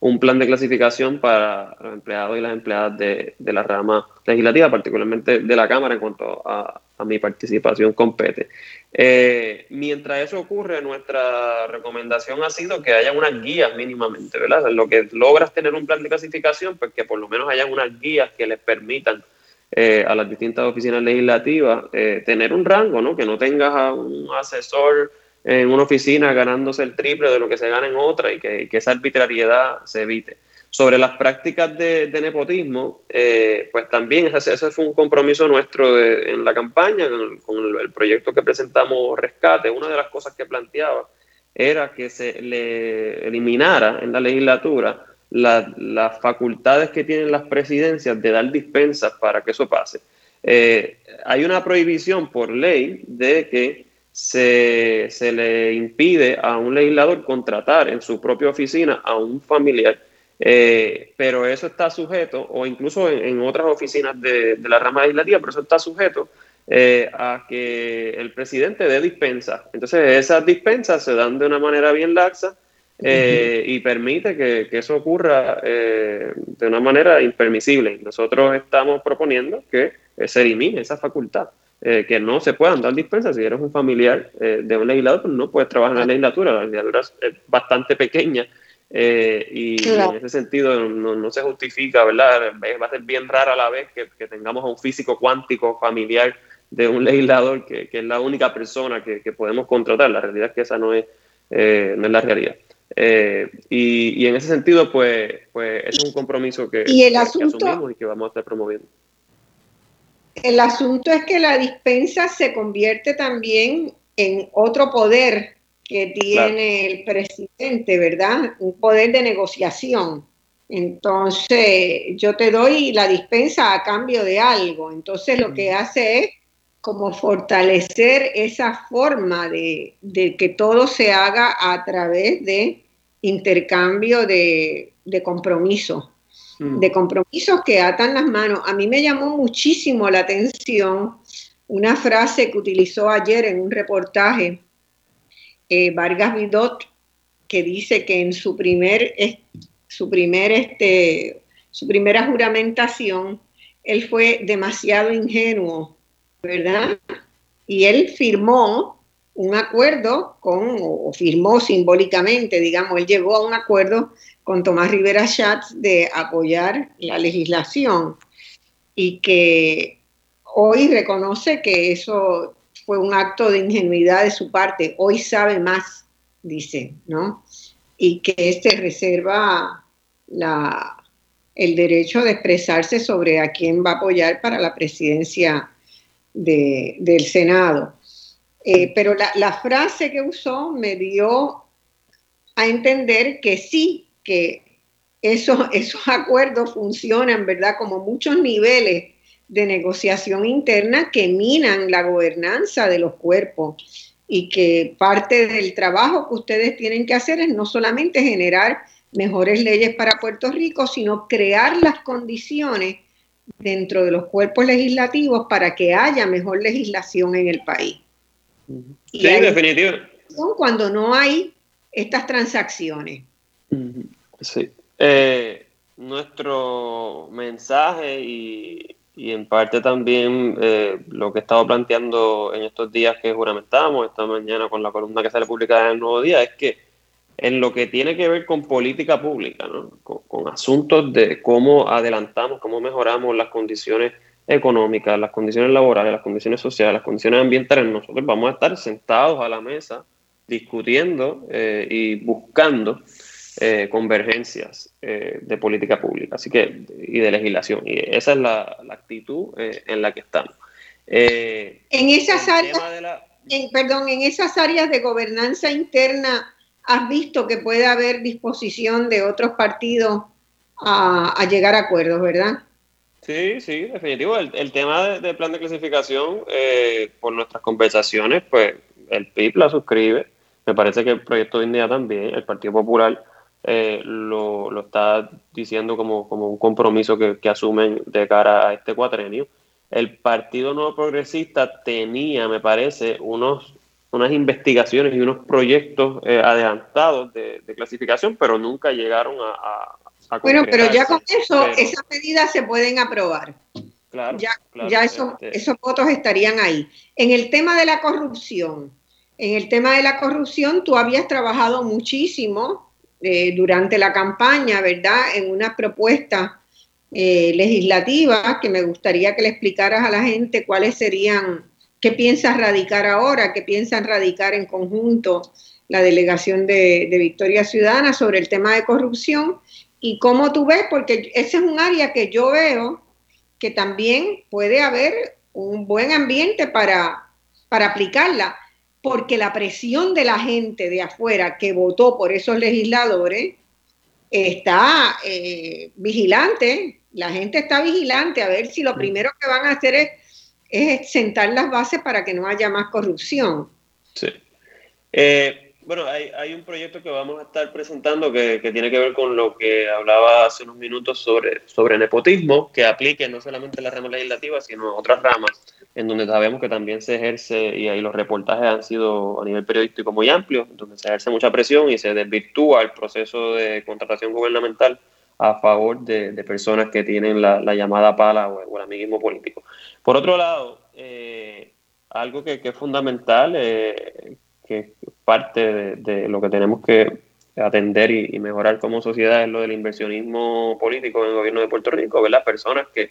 un plan de clasificación para los empleados y las empleadas de, la rama legislativa, particularmente de la Cámara en cuanto a, mi participación compete. Eh, mientras eso ocurre, nuestra recomendación ha sido que haya unas guías mínimamente, ¿verdad? Lo que logras tener un plan de clasificación, pues que por lo menos haya unas guías que les permitan eh, a las distintas oficinas legislativas eh, tener un rango, ¿no? Que no tengas a un asesor en una oficina ganándose el triple de lo que se gana en otra y que, esa arbitrariedad se evite. Sobre las prácticas de, nepotismo, eh, pues también ese, ese, fue un compromiso nuestro en la campaña, con, el, proyecto que presentamos Rescate. Una de las cosas que planteaba era que se le eliminara en la legislatura las facultades que tienen las presidencias de dar dispensas para que eso pase. Eh, hay una prohibición por ley de que se, le impide a un legislador contratar en su propia oficina a un familiar, eh, pero eso está sujeto, o incluso en, otras oficinas de, la rama legislativa, pero eso está sujeto eh, a que el presidente dé dispensa. Entonces, esas dispensas se dan de una manera bien laxa eh, y permite que, que eso ocurra de una manera impermisible. Nosotros estamos proponiendo que se elimine esa facultad. Eh, que no se puedan dar dispensas. Si eres un familiar eh, de un legislador, pues no puedes trabajar en la legislatura. La legislatura es bastante pequeña eh, y, en ese sentido no, se justifica, ¿verdad? Va a ser bien rara a la vez que, tengamos a un físico cuántico familiar de un legislador que, es la única persona que, podemos contratar. La realidad es que esa no es, no es la realidad. y, en ese sentido, pues, pues es un compromiso que, ¿Y el asunto, asumimos y que vamos a estar promoviendo. El asunto es que la dispensa se convierte también en otro poder que tiene el presidente, ¿verdad? Un poder de negociación. Entonces, yo te doy la dispensa a cambio de algo. Entonces, lo que hace es como fortalecer esa forma de, que todo se haga a través de intercambio de, de compromiso. Mm. de compromisos que atan las manos. A mí me llamó muchísimo la atención una frase que utilizó ayer en un reportaje eh, Vargas Vidot, que dice que en su primer, su primer este, su primera juramentación, él fue demasiado ingenuo, ¿verdad? Y él firmó un acuerdo con, o firmó simbólicamente, digamos, él llegó a un acuerdo con Tomás Rivera Schatz de apoyar la legislación y que hoy reconoce que eso fue un acto de ingenuidad de su parte, hoy sabe más, dice, ¿no? Y que este reserva el derecho de expresarse sobre a quién va a apoyar para la presidencia del Senado. Eh, pero la frase que usó me dio a entender que sí, que esos, esos acuerdos funcionan, ¿verdad? Como muchos niveles de negociación interna que minan la gobernanza de los cuerpos y que parte del trabajo que ustedes tienen que hacer es no solamente generar mejores leyes para Puerto Rico, sino crear las condiciones dentro de los cuerpos legislativos para que haya mejor legislación en el país. Sí, definitivo. Cuando no hay estas transacciones. Sí. Eh, nuestro mensaje y, y, en parte también eh, lo que he estado planteando en estos días que juramentamos, esta mañana con la columna que sale publicada en el Nuevo Día, es que en lo que tiene que ver con política pública, ¿no? con, asuntos de cómo adelantamos, cómo mejoramos las condiciones económicas, las condiciones laborales, las condiciones sociales, las condiciones ambientales, nosotros vamos a estar sentados a la mesa discutiendo eh, y buscando eh, convergencias eh, de política pública así que, y de legislación. Y esa es la, actitud en la que estamos. en esas áreas, perdón, en esas áreas de gobernanza interna has visto que puede haber disposición de otros partidos a, llegar a acuerdos, ¿verdad? Sí, sí, definitivo. El, tema del plan de clasificación, eh, por nuestras conversaciones, pues el PIB la suscribe. Me parece que el Proyecto de India también, el Partido Popular eh, lo, está diciendo como, como un compromiso que, que, asumen de cara a este cuatrenio. El Partido Nuevo Progresista tenía, me parece, unos unas investigaciones y unos proyectos eh, adelantados de, clasificación, pero nunca llegaron a... a, bueno, pero ya con eso, esas medidas se pueden aprobar. Claro, ya, ya eso, este esos votos estarían ahí. En el tema de la corrupción, en el tema de la corrupción, tú habías trabajado muchísimo eh, durante la campaña, ¿verdad? En una propuesta eh, legislativa que me gustaría que le explicaras a la gente cuáles serían ¿Qué piensas radicar ahora? ¿Qué piensan radicar en conjunto la delegación de, Victoria Ciudadana sobre el tema de corrupción? ¿Y cómo tú ves? Porque ese es un área que yo veo que también puede haber un buen ambiente para, para aplicarla, porque la presión de la gente de afuera que votó por esos legisladores está eh, vigilante, la gente está vigilante a ver si lo primero que van a hacer es es sentar las bases para que no haya más corrupción. Sí. Eh, bueno, hay, un proyecto que vamos a estar presentando que, tiene que ver con lo que hablaba hace unos minutos sobre, sobre nepotismo, que aplique no solamente en la rama legislativa, sino otras ramas, en donde sabemos que también se ejerce, y ahí los reportajes han sido a nivel periodístico muy amplios, donde se ejerce mucha presión y se desvirtúa el proceso de contratación gubernamental a favor de, personas que tienen la, llamada pala o, el amiguismo político. Por otro lado, eh, algo que, es fundamental, eh, que parte de, lo que tenemos que atender y, mejorar como sociedad es lo del inversionismo político en el gobierno de Puerto Rico, ver las personas que,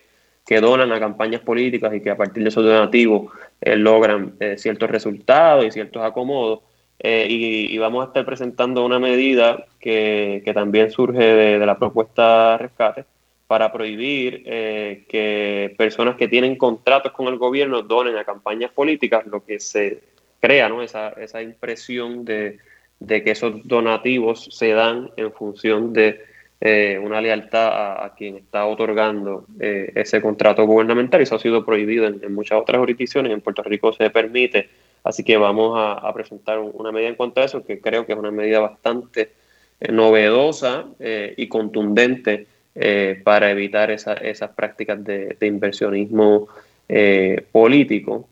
donan a campañas políticas y que a partir de esos donativos eh, logran ciertos resultados y ciertos acomodos. Eh, y, vamos a estar presentando una medida que, también surge de, la propuesta rescate para prohibir eh, que personas que tienen contratos con el gobierno donen a campañas políticas, lo que se crea ¿no? esa, esa impresión de, que esos donativos se dan en función de eh, una lealtad a, quien está otorgando ese contrato gubernamental. Eso ha sido prohibido en, muchas otras jurisdicciones. En Puerto Rico se permite Así que vamos a, presentar una medida en cuanto a eso, que creo que es una medida bastante eh, novedosa eh, y contundente eh, para evitar esas prácticas de, inversionismo político.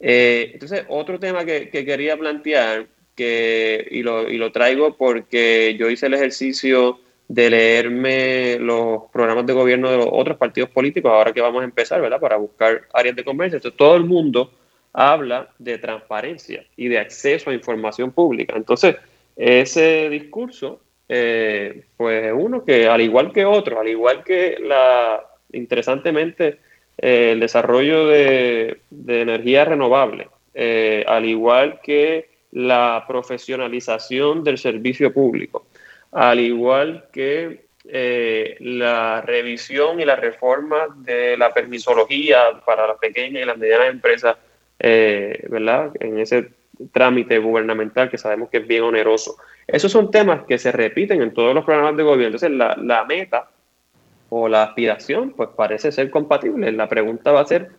Entonces, otro tema que, quería plantear, que, y, lo, y lo traigo porque yo hice el ejercicio de leerme los programas de gobierno de los otros partidos políticos, ahora que vamos a empezar, ¿verdad? Para buscar áreas de comercio. Entonces, todo el mundo habla de transparencia y de acceso a información pública. Entonces, ese discurso, eh, pues es uno que, al igual que otros, al igual que la, interesantemente, eh, el desarrollo de, energía renovable, eh, al igual que la profesionalización del servicio público, al igual que la revisión y la reforma de la permisología para las pequeñas y las medianas empresas eh, ¿verdad? En ese trámite gubernamental que sabemos que es bien oneroso. Esos son temas que se repiten en todos los programas de gobierno. Entonces, la, la meta o la aspiración, pues parece ser compatible. La pregunta va a ser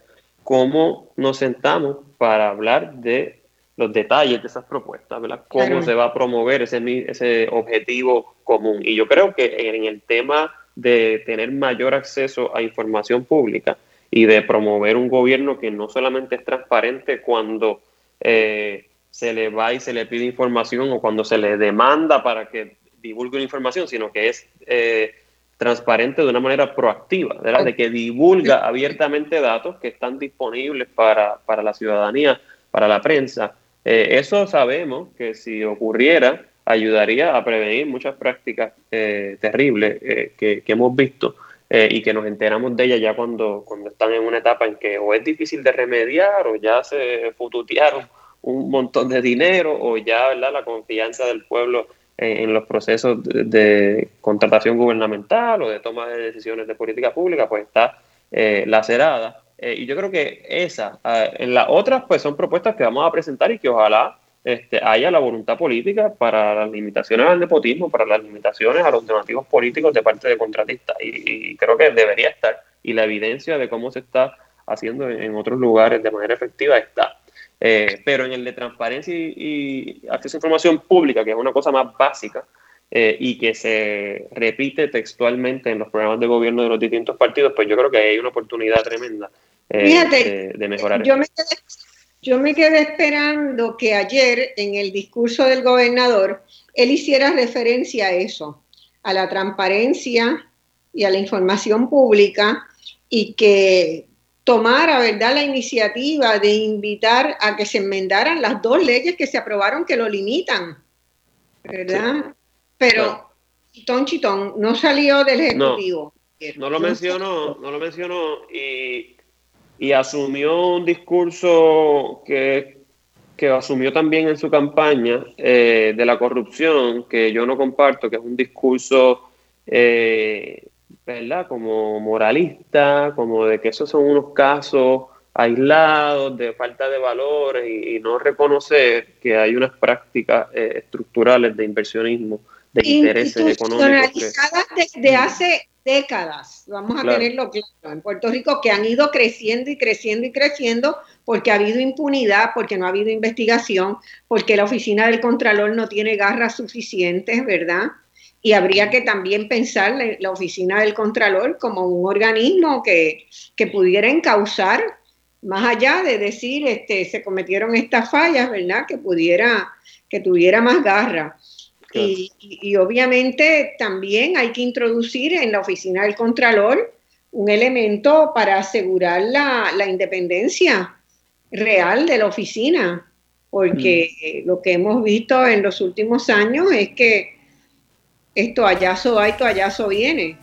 cómo nos sentamos para hablar de los detalles de esas propuestas, ¿verdad? Cómo se va a promover ese, ese objetivo común. Y yo creo que en el tema de tener mayor acceso a información pública y de promover un gobierno que no solamente es transparente cuando eh, se le va y se le pide información o cuando se le demanda para que divulgue una información, sino que es eh, transparente de una manera proactiva, de que divulga abiertamente datos que están disponibles para, para la ciudadanía, para la prensa. Eh, eso sabemos que si ocurriera, ayudaría a prevenir muchas prácticas eh, terribles eh, que, que, hemos visto y que nos enteramos de ellas ya cuando, cuando están en una etapa en que o es difícil de remediar o ya se fututearon un montón de dinero o ya ¿verdad? la confianza del pueblo en, los procesos de, contratación gubernamental o de toma de decisiones de política pública, pues está eh, lacerada. Eh, y yo creo que esa, ah, en las otras, pues son propuestas que vamos a presentar y que ojalá este, haya la voluntad política para las limitaciones al nepotismo, para las limitaciones a los donativos políticos de parte de contratistas. Y, creo que debería estar. Y la evidencia de cómo se está haciendo en otros lugares de manera efectiva está. Eh, pero en el de transparencia y, acceso a información pública, que es una cosa más básica eh, y que se repite textualmente en los programas de gobierno de los distintos partidos, pues yo creo que hay una oportunidad tremenda eh, de, mejorar. Yo me, quedé, yo me quedé esperando que ayer en el discurso del gobernador él hiciera referencia a eso, a la transparencia y a la información pública y que tomara, ¿verdad?, la iniciativa de invitar a que se enmendaran las dos leyes que se aprobaron que lo limitan, ¿verdad? Pero Chitón Chitón no salió del Ejecutivo. No, lo mencionó, no lo mencionó y, y asumió un discurso que, que, asumió también en su campaña eh, de la corrupción, que yo no comparto, que es un discurso eh, ¿verdad? Como moralista, como de que esos son unos casos aislados de falta de valores y, no reconocer que hay unas prácticas eh, estructurales de inversionismo, de intereses económicos. desde hace décadas, vamos a tenerlo claro, en Puerto Rico, que han ido creciendo y creciendo y creciendo porque ha habido impunidad, porque no ha habido investigación, porque la oficina del Contralor no tiene garras suficientes, ¿verdad? Y habría que también pensar la, oficina del Contralor como un organismo que, pudiera encauzar, más allá de decir, este, se cometieron estas fallas, ¿verdad? Que pudiera, que tuviera más garra. Y, obviamente también hay que introducir en la oficina del Contralor un elemento para asegurar la, la independencia real de la oficina, porque mm. lo que hemos visto en los últimos años es que esto toallazo va y toallazo viene.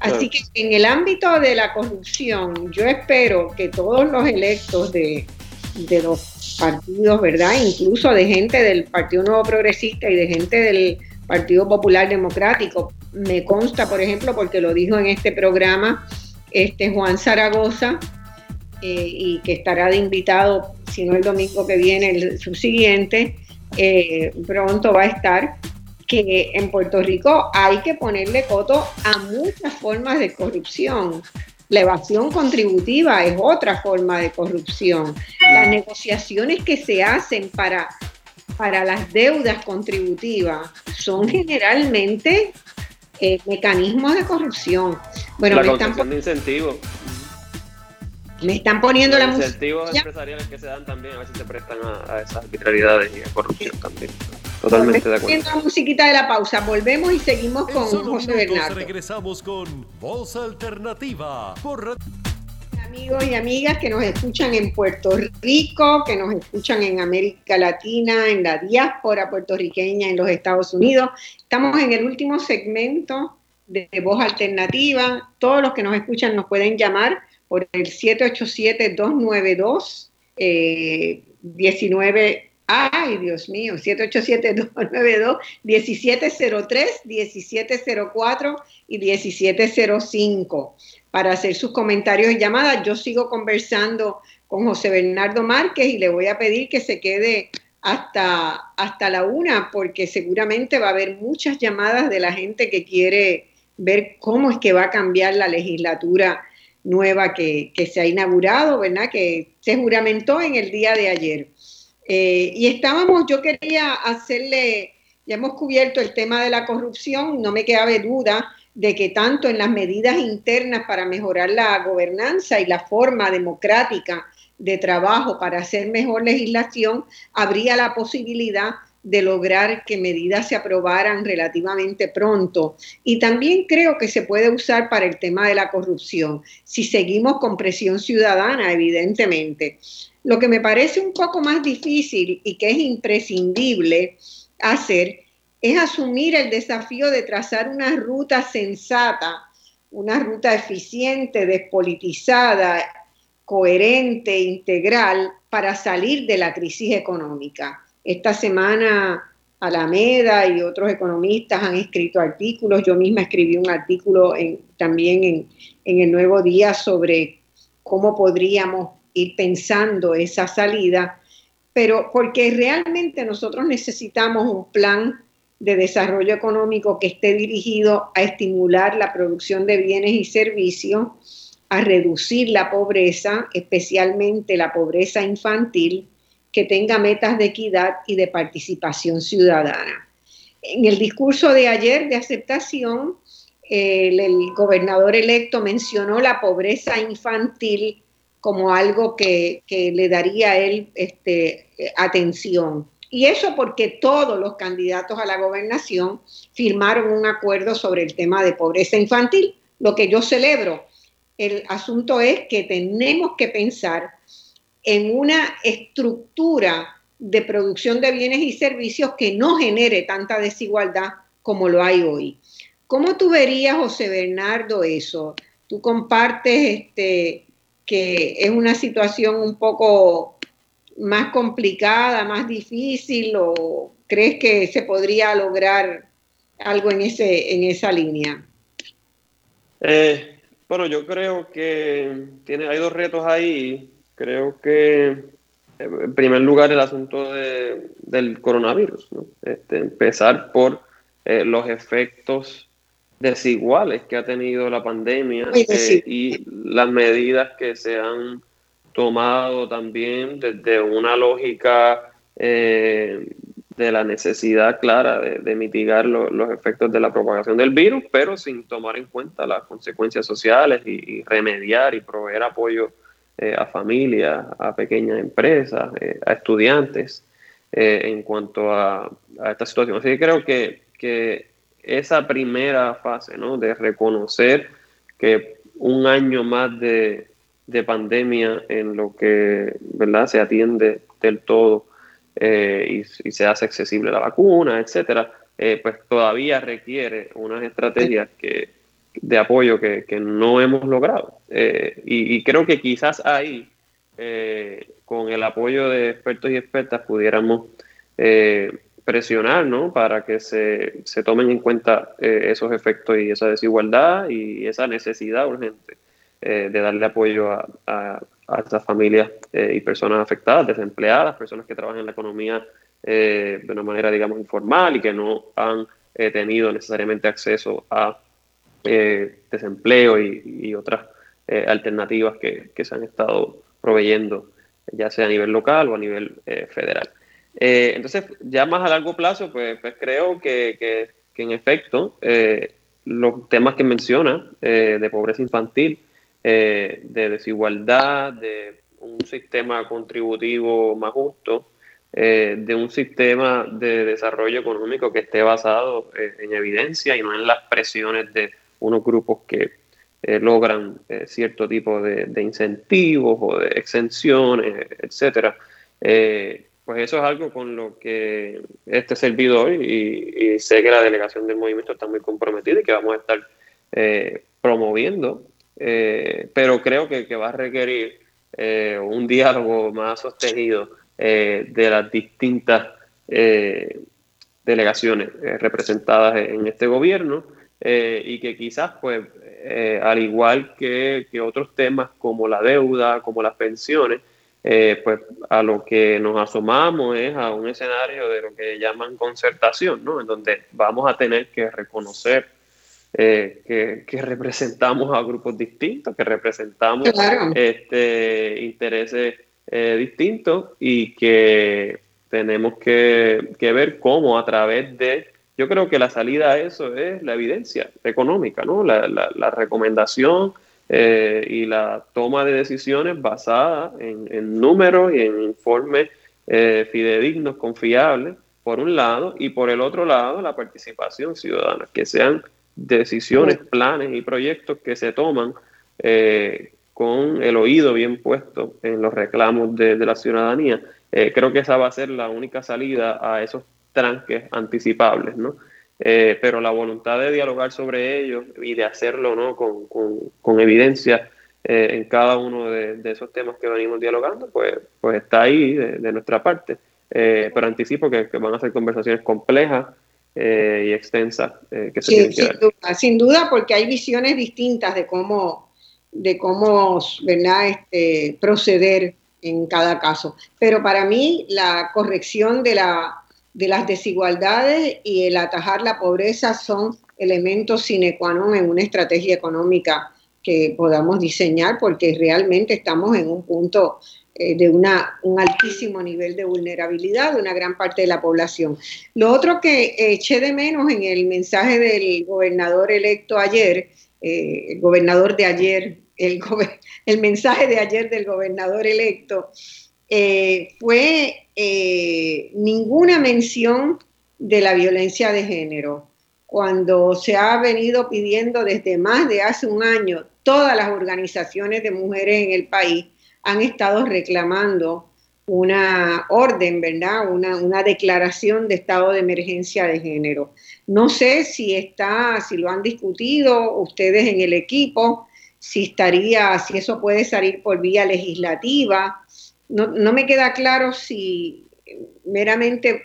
Así que en el ámbito de la corrupción, yo espero que todos los electos de, los partidos, ¿verdad? Incluso de gente del Partido Nuevo Progresista y de gente del Partido Popular Democrático, me consta, por ejemplo, porque lo dijo en este programa este Juan Zaragoza, eh, y que estará de invitado, si no el domingo que viene, el subsiguiente, eh, pronto va a estar que en Puerto Rico hay que ponerle coto a muchas formas de corrupción. La evasión contributiva es otra forma de corrupción. Las negociaciones que se hacen para, para las deudas contributivas son generalmente eh, mecanismos de corrupción. Bueno, la están de incentivos. Me están poniendo Los la incentivos empresariales que se dan también a veces se prestan a, esas arbitrariedades y a corrupción también. Totalmente de acuerdo. la musiquita de la pausa. Volvemos y seguimos con José Bernardo. Regresamos con Voz Alternativa por amigos y amigas que nos escuchan en Puerto Rico, que nos escuchan en América Latina, en la diáspora puertorriqueña, en los Estados Unidos. Estamos en el último segmento de Voz Alternativa. Todos los que nos escuchan nos pueden llamar por el 787-292-19. Ay, Dios mío, 787-292-1703, 1704 y 1705 para hacer sus comentarios y llamadas. Yo sigo conversando con José Bernardo Márquez y le voy a pedir que se quede hasta, hasta la una, porque seguramente va a haber muchas llamadas de la gente que quiere ver cómo es que va a cambiar la legislatura nueva que, se ha inaugurado, ¿verdad? Que se juramentó en el día de ayer. Eh, y estábamos, yo quería hacerle, ya hemos cubierto el tema de la corrupción, no me queda duda de que tanto en las medidas internas para mejorar la gobernanza y la forma democrática de trabajo para hacer mejor legislación, habría la posibilidad de lograr que medidas se aprobaran relativamente pronto. Y también creo que se puede usar para el tema de la corrupción, si seguimos con presión ciudadana, evidentemente. Lo que me parece un poco más difícil y que es imprescindible hacer es asumir el desafío de trazar una ruta sensata, una ruta eficiente, despolitizada, coherente, integral para salir de la crisis económica. Esta semana Alameda y otros economistas han escrito artículos, yo misma escribí un artículo también en, en el Nuevo Día sobre cómo podríamos ir pensando esa salida, pero porque realmente nosotros necesitamos un plan de desarrollo económico que esté dirigido a estimular la producción de bienes y servicios, a reducir la pobreza, especialmente la pobreza infantil, que tenga metas de equidad y de participación ciudadana. En el discurso de ayer de aceptación, el, gobernador electo mencionó la pobreza infantil como algo que, le daría a él este, atención. Y eso porque todos los candidatos a la gobernación firmaron un acuerdo sobre el tema de pobreza infantil, lo que yo celebro. El asunto es que tenemos que pensar en una estructura de producción de bienes y servicios que no genere tanta desigualdad como lo hay hoy. ¿Cómo tú verías, José Bernardo, eso? ¿Tú compartes este, que es una situación un poco más complicada, más difícil o crees que se podría lograr algo en, ese, en esa línea? Eh, bueno, yo creo que tiene, hay dos retos ahí. Creo que, en primer lugar, el asunto del coronavirus. Este, empezar por eh, los efectos desiguales que ha tenido la pandemia eh, y las medidas que se han tomado también desde una lógica eh, de la necesidad clara de, mitigar los efectos de la propagación del virus, pero sin tomar en cuenta las consecuencias sociales y, remediar y proveer apoyo eh, a familias, a pequeñas empresas, a estudiantes en cuanto a, esta situación. Así que creo que, que esa primera fase ¿no? de reconocer que un año más de, de pandemia en lo que ¿verdad? se atiende del todo eh, y, se hace accesible la vacuna, etcétera, eh, pues todavía requiere unas estrategias que, de apoyo que, no hemos logrado. Eh, y, creo que quizás ahí, con el apoyo de expertos y expertas, pudiéramos presionar ¿no? para que se, se tomen en cuenta esos efectos y esa desigualdad y esa necesidad urgente eh, de darle apoyo a, a, estas familias eh, y personas afectadas, desempleadas, personas que trabajan en la economía eh, de una manera, digamos, informal y que no han tenido necesariamente acceso a desempleo y, otras alternativas que, que, se han estado proveyendo, ya sea a nivel local o a nivel federal. Entonces, ya más a largo plazo, pues, pues creo que, que, en efecto los temas que menciona de pobreza infantil, eh, de desigualdad, de un sistema contributivo más justo, eh, de un sistema de desarrollo económico que esté basado eh, en evidencia y no en las presiones de unos grupos que logran cierto tipo de, incentivos o de exenciones, etcétera. Pues eso es algo con lo que este servidor y, sé que la delegación del movimiento está muy comprometida y que vamos a estar promoviendo eh, pero creo que, va a requerir eh, un diálogo más sostenido eh, de las distintas delegaciones representadas en este gobierno y que quizás, pues, al igual que, otros temas como la deuda, como las pensiones, eh, pues a lo que nos asomamos es a un escenario de lo que llaman concertación, ¿no? En donde vamos a tener que reconocer que, que, representamos a grupos distintos, que representamos este, intereses distintos y que tenemos que, que ver cómo a través de yo creo que la salida a eso es la evidencia económica, ¿no? La, la, recomendación eh, y la toma de decisiones basada en, números y en informes eh, fidedignos, confiables, por un lado, y por el otro lado, la participación ciudadana, que sean decisiones, planes y proyectos que se toman eh, con el oído bien puesto en los reclamos de, de la ciudadanía. creo que esa va a ser la única salida a esos tranques anticipables, ¿no? Eh, pero la voluntad de dialogar sobre ellos y de hacerlo ¿no? con, con, evidencia eh, en cada uno de, esos temas que venimos dialogando, pues, pues está ahí de, nuestra parte. Eh, pero anticipo que, van a ser conversaciones complejas y extensas que se tienen que sin Duda, sin duda, porque hay visiones distintas de cómo, de cómo ¿verdad? Este, proceder en cada caso. Pero para mí la corrección de la de las desigualdades y el atajar la pobreza son elementos sine qua non en una estrategia económica que podamos diseñar porque realmente estamos en un punto eh, de una, un altísimo nivel de vulnerabilidad de una gran parte de la población. Lo otro que eché de menos en el mensaje del gobernador electo ayer, eh, el gobernador de ayer, el, el mensaje de ayer del gobernador electo, eh, fue eh, ninguna mención de la violencia de género. Cuando se ha venido pidiendo desde más de hace un año, todas las organizaciones de mujeres en el país han estado reclamando una orden, ¿verdad? Una, una, declaración de estado de emergencia de género. No sé si está, si lo han discutido ustedes en el equipo, si estaría, si eso puede salir por vía legislativa, no, me queda claro si meramente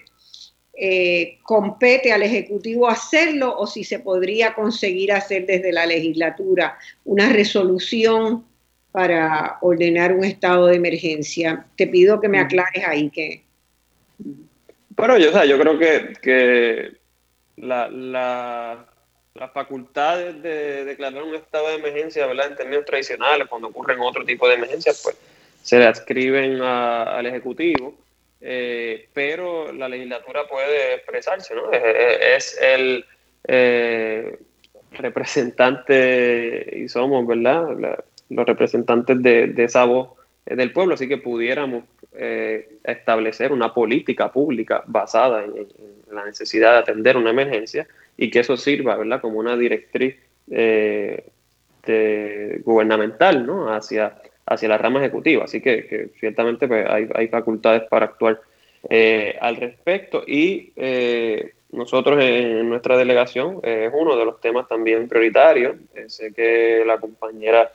eh, compete al Ejecutivo hacerlo o si se podría conseguir hacer desde la legislatura una resolución para ordenar un estado de emergencia. Te pido que me aclares ahí que... Bueno, yo, yo creo que, la, las facultades de declarar un estado de emergencia, ¿verdad? En términos tradicionales, cuando ocurren otro tipo de emergencias, pues se le adscriben al Ejecutivo, eh, pero la legislatura puede expresarse, ¿no? Es, el eh, representante, y somos, ¿verdad? los representantes de, esa voz del pueblo, así que pudiéramos eh, establecer una política pública basada en, la necesidad de atender una emergencia y que eso sirva, ¿verdad? Como una directriz gubernamental, ¿no? Hacia hacia la rama ejecutiva. Así que, ciertamente pues, hay, facultades para actuar eh, al respecto y eh, nosotros en nuestra delegación eh, es uno de los temas también prioritarios. sé que la compañera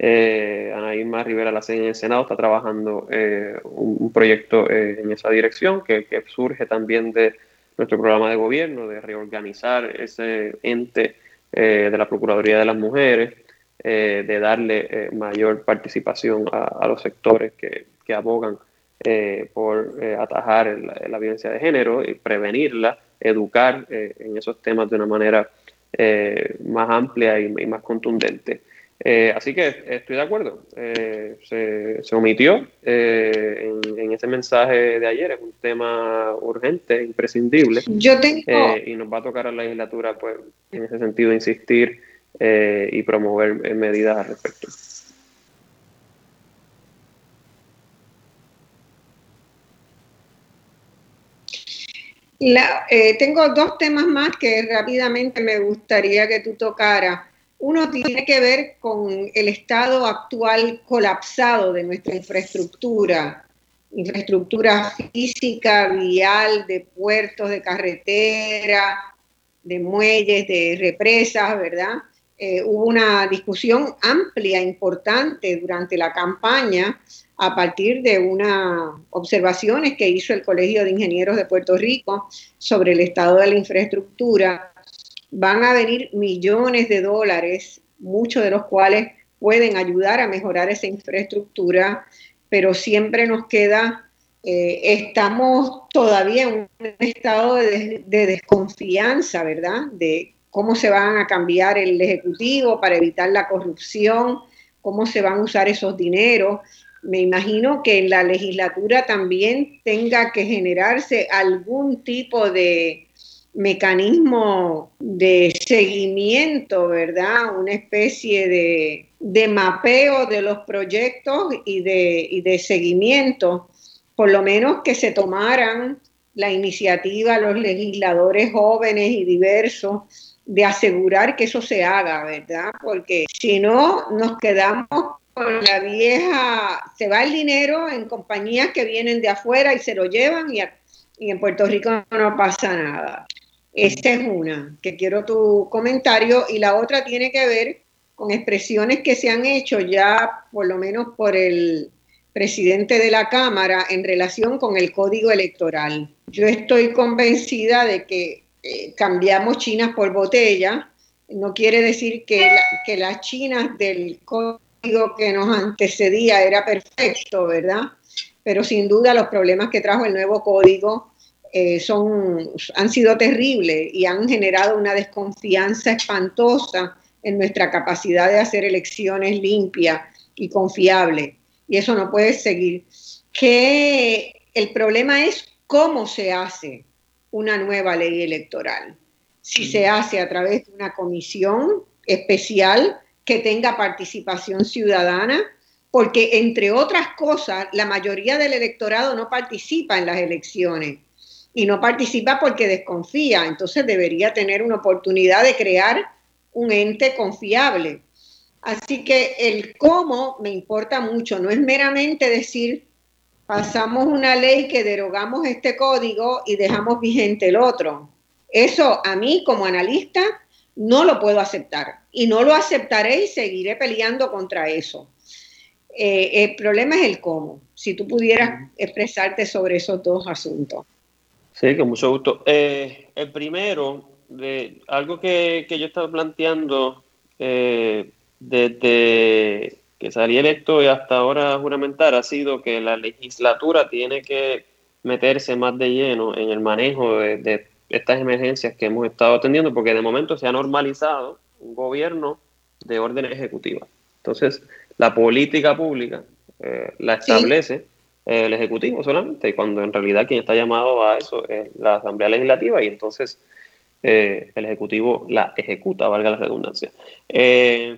Ana Irma Rivera la en el Senado está trabajando un, proyecto en esa dirección que, que, surge también de nuestro programa de gobierno de reorganizar ese ente de la Procuraduría de las Mujeres eh, de darle eh, mayor participación a, los sectores que, abogan eh, por atajar la, violencia de género y prevenirla, educar en esos temas de una manera más amplia y, más contundente. así que estoy de acuerdo. Se, se, omitió en, en, ese mensaje de ayer. Es un tema urgente, imprescindible. Yo tengo... y nos va a tocar a la legislatura, pues, en ese sentido, insistir eh, y promover eh, medidas al respecto. Eh, tengo dos temas más que rápidamente me gustaría que tú tocaras. Uno tiene que ver con el estado actual colapsado de nuestra infraestructura, infraestructura física, vial, de puertos, de carretera, de muelles, de represas, ¿verdad? Eh, hubo una discusión amplia, importante durante la campaña a partir de unas observaciones que hizo el Colegio de Ingenieros de Puerto Rico sobre el estado de la infraestructura. Van a venir millones de dólares, muchos de los cuales pueden ayudar a mejorar esa infraestructura, pero siempre nos queda, eh, estamos todavía en un estado de, de desconfianza, ¿verdad? De cómo se van a cambiar el Ejecutivo para evitar la corrupción, cómo se van a usar esos dineros. Me imagino que en la legislatura también tenga que generarse algún tipo de mecanismo de seguimiento, ¿verdad? Una especie de, mapeo de los proyectos y de, y de seguimiento, por lo menos que se tomaran la iniciativa los legisladores jóvenes y diversos de asegurar que eso se haga, ¿verdad? Porque si no, nos quedamos con la vieja, se va el dinero en compañías que vienen de afuera y se lo llevan y, en Puerto Rico no pasa nada. Esta es una, que quiero tu comentario, y la otra tiene que ver con expresiones que se han hecho ya, por lo menos por el presidente de la Cámara, en relación con el código electoral. Yo estoy convencida de que eh, cambiamos chinas por botella, no quiere decir que, que las chinas del código que nos antecedía era perfecto, ¿verdad? Pero sin duda los problemas que trajo el nuevo código eh, son, han sido terribles y han generado una desconfianza espantosa en nuestra capacidad de hacer elecciones limpias y confiables. Y eso no puede seguir. Que el problema es cómo se hace una nueva ley electoral. Si se hace a través de una comisión especial que tenga participación ciudadana, porque entre otras cosas, la mayoría del electorado no participa en las elecciones y no participa porque desconfía, entonces debería tener una oportunidad de crear un ente confiable. Así que el cómo me importa mucho, no es meramente decir pasamos una ley que derogamos este código y dejamos vigente el otro. Eso a mí como analista no lo puedo aceptar y no lo aceptaré y seguiré peleando contra eso. Eh, el problema es el cómo, si tú pudieras expresarte sobre esos dos asuntos. Sí, con mucho gusto. Eh, el primero, algo que, yo he estado planteando eh, desde que salí electo y hasta ahora juramentar ha sido que la legislatura tiene que meterse más de lleno en el manejo de, estas emergencias que hemos estado atendiendo, porque de momento se ha normalizado un gobierno de orden ejecutiva. Entonces, la política pública eh, la establece el Ejecutivo solamente, cuando en realidad quien está llamado a eso es la Asamblea Legislativa y entonces eh, el Ejecutivo la ejecuta, valga la redundancia. Eh,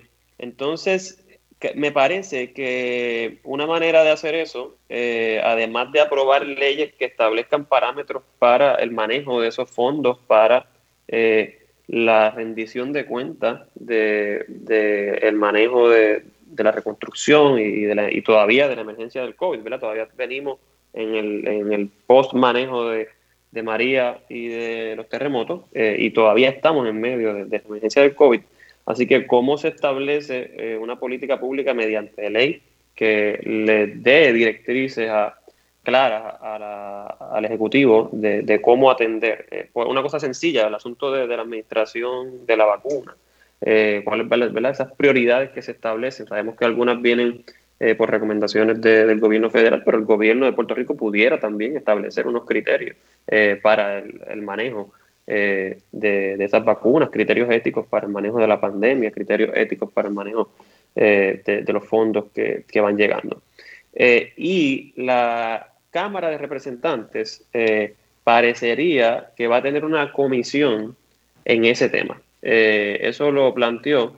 me parece que una manera de hacer eso, eh, además de aprobar leyes que establezcan parámetros para el manejo de esos fondos, para la rendición de cuentas del de, el manejo de, la reconstrucción y, de la, y todavía de la emergencia del COVID, ¿verdad? Todavía venimos en el, en el post manejo de, de María y de los terremotos y todavía estamos en medio de la emergencia del COVID. Así que cómo se establece eh, una política pública mediante ley que le dé directrices claras al Ejecutivo de, cómo atender. Eh, una cosa sencilla, el asunto de, la administración de la vacuna. Eh, cuáles son esas prioridades que se establecen. Sabemos que algunas vienen por recomendaciones del gobierno federal, pero el gobierno de Puerto Rico pudiera también establecer unos criterios para el manejo eh, de, esas vacunas, criterios éticos para el manejo de la pandemia, criterios éticos para el manejo eh, de, los fondos que, van llegando. Eh, y la Cámara de Representantes parecería que va a tener una comisión en ese tema. eso lo planteó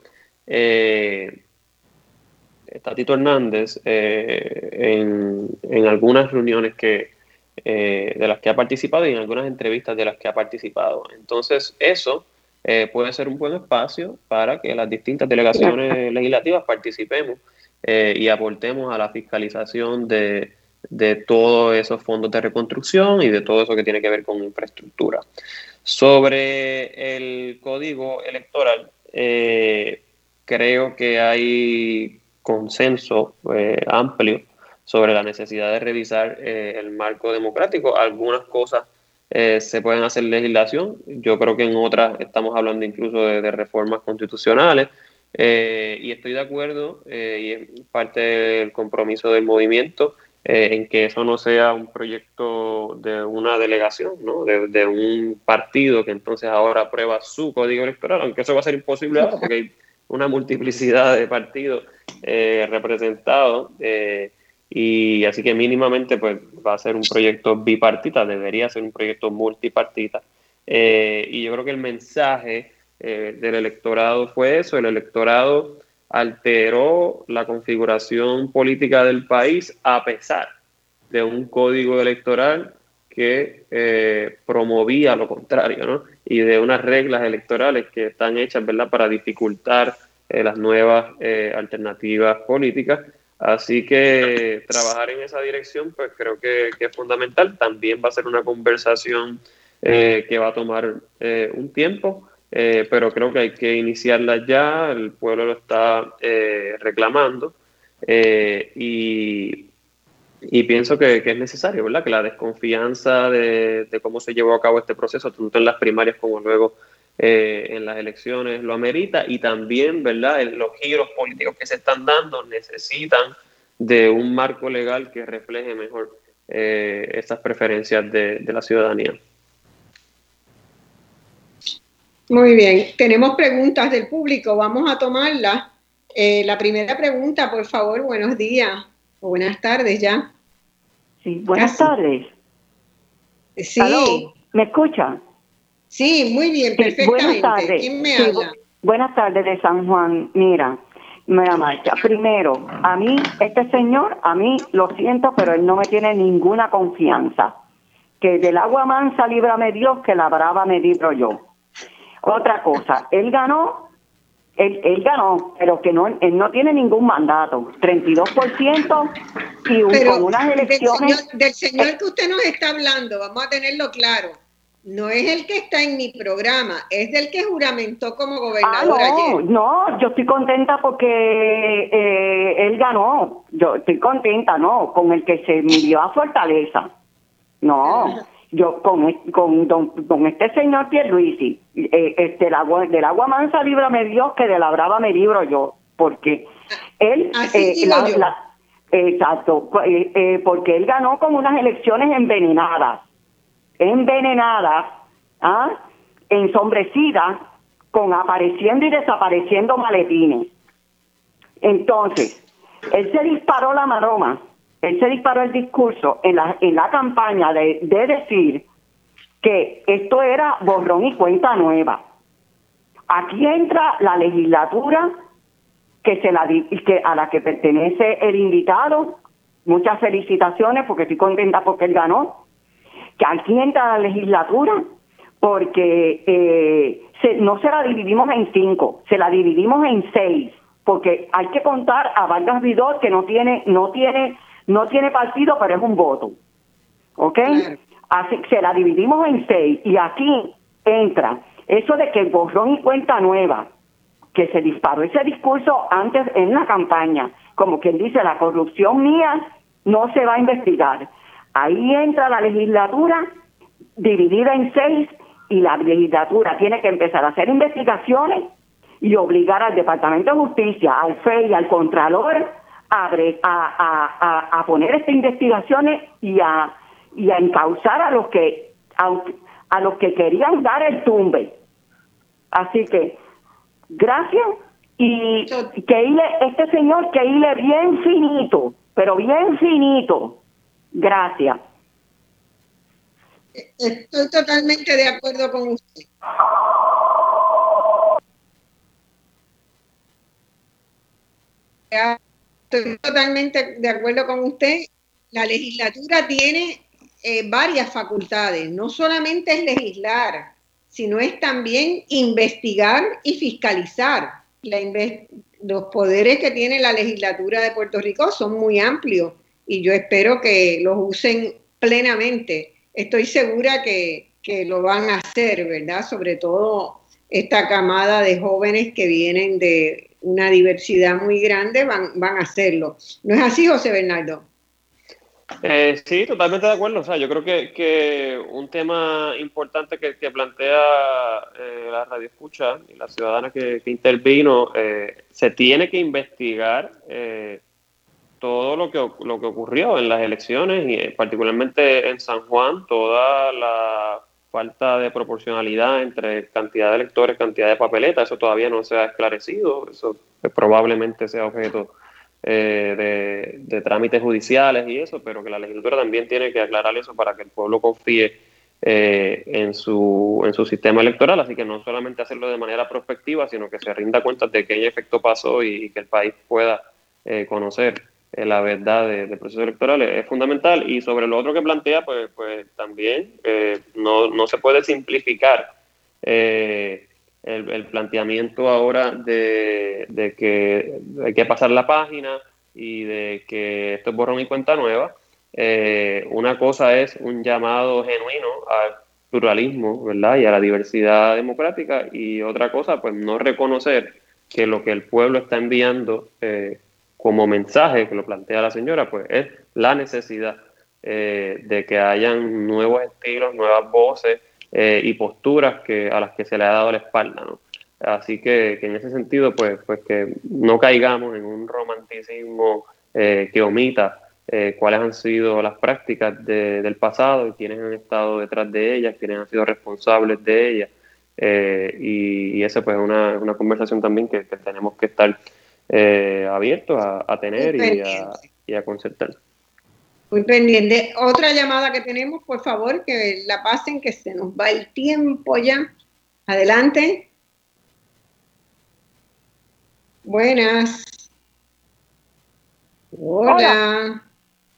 Tatito Hernández en, en algunas reuniones que, eh, de las que ha participado y en algunas entrevistas de las que ha participado. Entonces, eso eh, puede ser un buen espacio para que las distintas delegaciones legislativas participemos eh, y aportemos a la fiscalización de, de todos esos fondos de reconstrucción y de todo eso que tiene que ver con infraestructura. Sobre el código electoral, creo que hay consenso amplio sobre la necesidad de revisar eh, el marco democrático. Algunas cosas eh, se pueden hacer legislación, yo creo que en otras estamos hablando incluso de, reformas constitucionales, Eh, y estoy de acuerdo, eh, y es parte del compromiso del movimiento, eh, en que eso no sea un proyecto de una delegación, ¿no? de, un partido que entonces ahora aprueba su código electoral, aunque eso va a ser imposible ahora porque hay una multiplicidad de partidos representados. Y así que mínimamente pues, va a ser un proyecto bipartita, debería ser un proyecto multipartita. y yo creo que el mensaje eh, del electorado fue eso, el electorado alteró la configuración política del país a pesar de un código electoral que eh, promovía lo contrario, ¿no? Y de unas reglas electorales que están hechas, para dificultar eh, las nuevas alternativas políticas. Así que trabajar en esa dirección, pues creo que, que es fundamental. También va a ser una conversación que va a tomar un tiempo, eh, pero creo que hay que iniciarla ya, el pueblo lo está eh, reclamando eh, y, pienso que, es necesario, ¿verdad? Que la desconfianza de, cómo se llevó a cabo este proceso, tanto en las primarias como luego en las elecciones, lo amerita y también, ¿verdad? Los giros políticos que se están dando necesitan de un marco legal que refleje mejor estas preferencias de la ciudadanía. Muy bien, tenemos preguntas del público, vamos a tomarlas. Eh, la primera pregunta, por favor, buenos días o buenas tardes ya. Sí, buenas tardes. Sí. ¿Me escucha? Sí, muy bien, perfectamente. buenas tardes. ¿Quién me habla? Buenas tardes de San Juan. Mira, mira, Marcha. Primero, a mí, este señor, a mí lo siento, pero él no me tiene ninguna confianza. Que del agua mansa líbrame Dios, que la brava me libro yo. Otra cosa, él ganó, él, él ganó, pero que no, él no tiene ningún mandato, 32% y un, con unas elecciones... Del señor, que usted nos está hablando, vamos a tenerlo claro, no es el que está en mi programa, es del que juramentó como gobernador ah, no, No, yo estoy contenta porque eh, él ganó. Yo estoy contenta, ¿no? Con el que se midió a Fortaleza. No, yo con, con, con este señor Pierluisi, eh, este, del, agua, del agua mansa líbrame Dios, que de la brava me libro yo, porque él... Eh, exacto, eh, eh, porque él ganó con unas elecciones envenenadas, envenenadas, ¿ah? ensombrecidas, con apareciendo y desapareciendo maletines. Entonces, él se disparó la maroma él se disparó el discurso en la, en la campaña de, decir que esto era borrón y cuenta nueva. Aquí entra la legislatura que se la que a la que pertenece el invitado. Muchas felicitaciones porque estoy contenta porque él ganó. Que aquí entra la legislatura porque eh, no se la dividimos en cinco, se la dividimos en seis, porque hay que contar a Vargas Vidor que no tiene no tiene no tiene partido, pero es un voto. ¿Ok? Así se la dividimos en seis y aquí entra eso de que borrón y cuenta nueva, que se disparó ese discurso antes en la campaña, como quien dice, la corrupción mía no se va a investigar. Ahí entra la legislatura dividida en seis y la legislatura tiene que empezar a hacer investigaciones y obligar al Departamento de Justicia, al FEI, al Contralor a, a, poner estas investigaciones y a, y a encauzar a los que a, los que querían dar el tumbe. Así que gracias y que hile, este señor que hile bien finito, pero bien finito. Gracias. Estoy totalmente de acuerdo con usted. Estoy totalmente de acuerdo con usted. La legislatura tiene eh, varias facultades, no solamente es legislar, sino es también investigar y fiscalizar. los poderes que tiene la legislatura de Puerto Rico son muy amplios y yo espero que los usen plenamente. Estoy segura que, que lo van a hacer, ¿verdad? Sobre todo esta camada de jóvenes que vienen de una diversidad muy grande, van, van a hacerlo. ¿No es así, José Bernardo? Eh, sí, totalmente de acuerdo. O sea, yo creo que, un tema importante que, plantea eh, la radio escucha y la ciudadana que, intervino, eh, se tiene que investigar eh, todo lo que, lo que ocurrió en las elecciones y particularmente en San Juan, toda la falta de proporcionalidad entre cantidad de electores, cantidad de papeletas, eso todavía no se ha esclarecido, eso probablemente sea objeto eh, de, trámites judiciales y eso, pero que la legislatura también tiene que aclarar eso para que el pueblo confíe eh, en, su, en su sistema electoral, así que no solamente hacerlo de manera prospectiva, sino que se rinda cuenta de qué efecto pasó y, que el país pueda eh, conocer la verdad del proceso electoral es, fundamental. Y sobre lo otro que plantea, pues, pues también no, no se puede simplificar el, planteamiento ahora de, que hay que pasar la página y de que esto es borrón y cuenta nueva. Eh, una cosa es un llamado genuino al pluralismo, ¿verdad? Y a la diversidad democrática y otra cosa, pues no reconocer que lo que el pueblo está enviando eh, como mensaje, que lo plantea la señora, pues es la necesidad eh, de que hayan nuevos estilos, nuevas voces, eh, y posturas que, a las que se le ha dado la espalda. ¿no? Así que, en ese sentido, pues, pues que no caigamos en un romanticismo eh, que omita cuáles han sido las prácticas del pasado y quiénes han estado detrás de ellas, quiénes han sido responsables de ellas. y, y esa pues es una, una, conversación también que, tenemos que estar abiertos a, a tener y a, y a concertar. Muy pendiente. Otra llamada que tenemos, por favor, que la pasen, que se nos va el tiempo ya. Adelante. Buenas. Hola.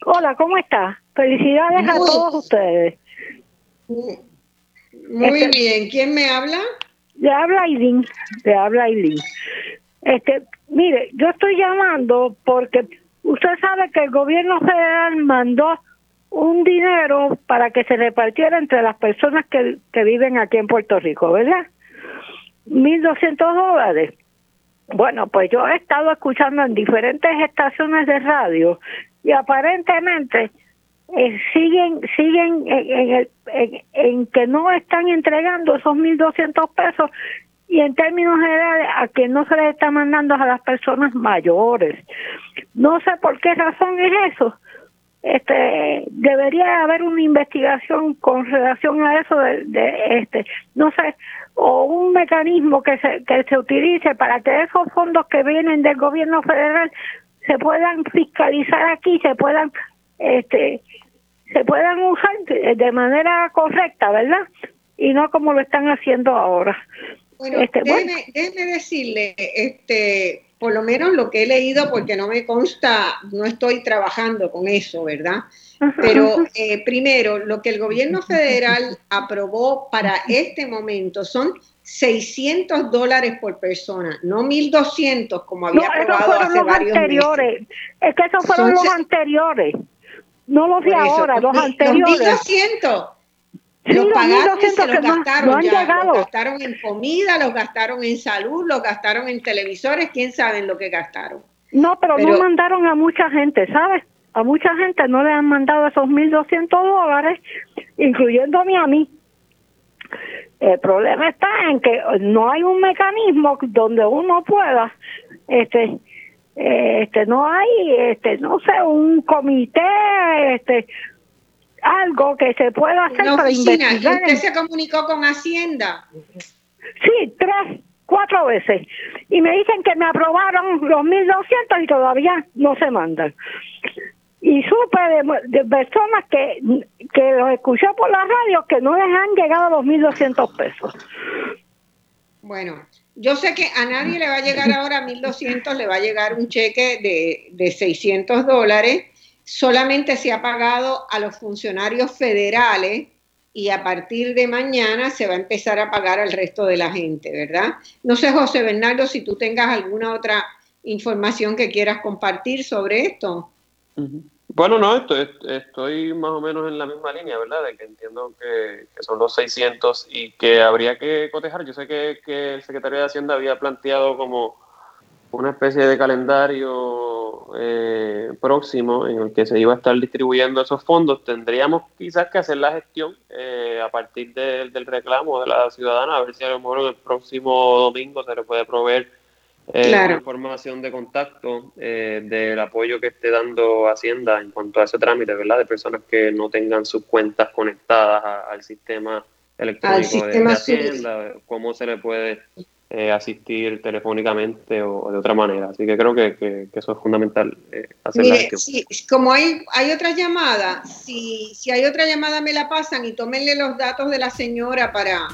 Hola, ¿cómo está? Felicidades a todos ustedes. Muy este, bien. ¿Quién me habla? Le habla Aileen. Le habla Aileen. Este, mire, yo estoy llamando porque Usted sabe que el gobierno federal mandó un dinero para que se repartiera entre las personas que, viven aquí en Puerto Rico, ¿verdad? 1.200 dólares. Bueno, pues yo he estado escuchando en diferentes estaciones de radio y aparentemente eh, siguen siguen en, el, en, que no están entregando esos 1.200 pesos y en términos generales a que no se les está mandando a las personas mayores. No sé por qué razón es eso. Este debería haber una investigación con relación a eso de, este no sé o un mecanismo que se que se utilice para que esos fondos que vienen del gobierno federal se puedan fiscalizar aquí se puedan este se puedan usar de manera correcta verdad y no como lo están haciendo ahora bueno, este, déjeme, decirle, este, por lo menos lo que he leído, porque no me consta, no estoy trabajando con eso, ¿verdad? Pero eh, primero, lo que el gobierno federal aprobó para este momento son 600 dólares por persona, no 1.200 como había aprobado hace los varios anteriores. Meses. Es que esos fueron los anteriores, no los de ahora, los, anteriores. Los 1.200 los pagaron y se los gastaron ya. Los gastaron en comida, los gastaron en salud, los gastaron en televisores, quién sabe lo que gastaron. No, pero, no mandaron a mucha gente, ¿sabes? A mucha gente no le han mandado esos 1.200 dólares, incluyéndome a mí. El problema está en que no hay un mecanismo donde uno pueda, este, este, no hay, este, no sé, un comité, este, algo que se pueda hacer para investigar. ¿Usted se comunicó con Hacienda? Sí, tres, cuatro veces. Y me dicen que me aprobaron los 1.200 y todavía no se mandan. Y supe de, personas que, que los escuchó por la radio que no les han llegado los 1.200 pesos. Bueno, yo sé que a nadie le va a llegar ahora 1.200, le va a llegar un cheque de, de 600 dólares solamente se ha pagado a los funcionarios federales y a partir de mañana se va a empezar a pagar al resto de la gente, ¿verdad? No sé, José Bernardo, si tú tengas alguna otra información que quieras compartir sobre esto. Bueno, no, estoy, estoy, más o menos en la misma línea, ¿verdad? De que entiendo que, son los 600 y que habría que cotejar. Yo sé que, que el secretario de Hacienda había planteado como una especie de calendario eh, próximo en el que se iba a estar distribuyendo esos fondos, tendríamos quizás que hacer la gestión eh, a partir del reclamo de la ciudadana, a ver si a lo mejor el próximo domingo se le puede proveer eh, información de contacto del apoyo que esté dando Hacienda en cuanto a ese trámite, ¿verdad? De personas que no tengan sus cuentas conectadas al sistema electrónico de, Hacienda, cómo se le puede eh, asistir telefónicamente o de otra manera. Así que creo que, eso es fundamental. Eh, como hay, hay otra llamada, si, si hay otra llamada me la pasan y tómenle los datos de la señora para,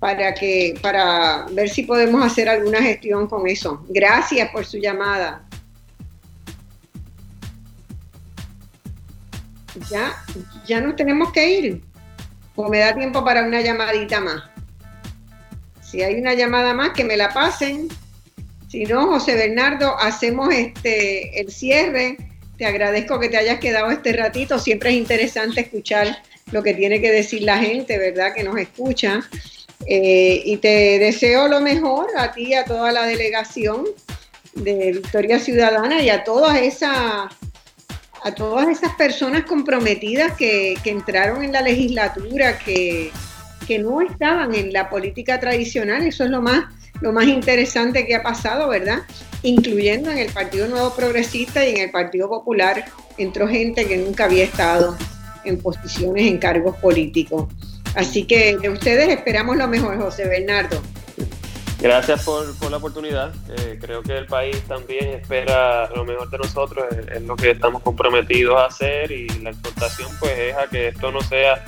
para, que, para ver si podemos hacer alguna gestión con eso. Gracias por su llamada. Ya, ya nos tenemos que ir. O me da tiempo para una llamadita más. Si hay una llamada más, que me la pasen. Si no, José Bernardo, hacemos este el cierre. Te agradezco que te hayas quedado este ratito. Siempre es interesante escuchar lo que tiene que decir la gente, ¿verdad? Que nos escucha. Eh, y te deseo lo mejor a ti a toda la delegación de Victoria Ciudadana y a todas esas a todas esas personas comprometidas que entraron en la legislatura, que, que no estaban en la política tradicional. Eso es lo más, lo más interesante que ha pasado, ¿verdad? Incluyendo en el Partido Nuevo Progresista y en el Partido Popular entró gente que nunca había estado en posiciones, en cargos políticos. Así que de ustedes esperamos lo mejor, José Bernardo. Gracias por, la oportunidad. Eh, creo que el país también espera lo mejor de nosotros, es, es, lo que estamos comprometidos a hacer y la exhortación pues es a que esto no sea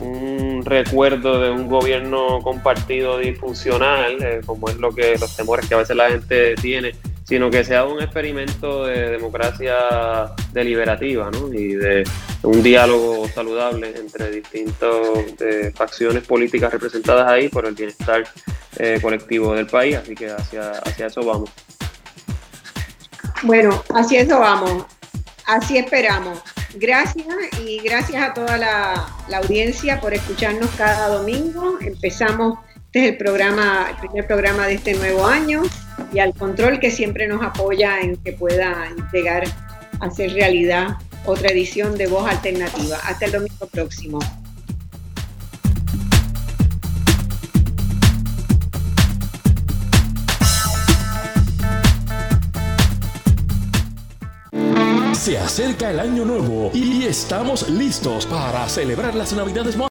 un recuerdo de un gobierno compartido disfuncional, eh, como es lo que los temores que a veces la gente tiene, sino que sea un experimento de democracia deliberativa ¿no? y de un diálogo saludable entre distintas eh, facciones políticas representadas ahí por el bienestar eh, colectivo del país, así que hacia, hacia eso vamos. Bueno, hacia eso vamos, así esperamos. Gracias y gracias a toda la, audiencia por escucharnos cada domingo. Empezamos, este es el programa, el primer programa de este nuevo año y al control que siempre nos apoya en que pueda llegar a ser realidad otra edición de Voz Alternativa. Hasta el domingo próximo. Se acerca el año nuevo y estamos listos para celebrar las Navidades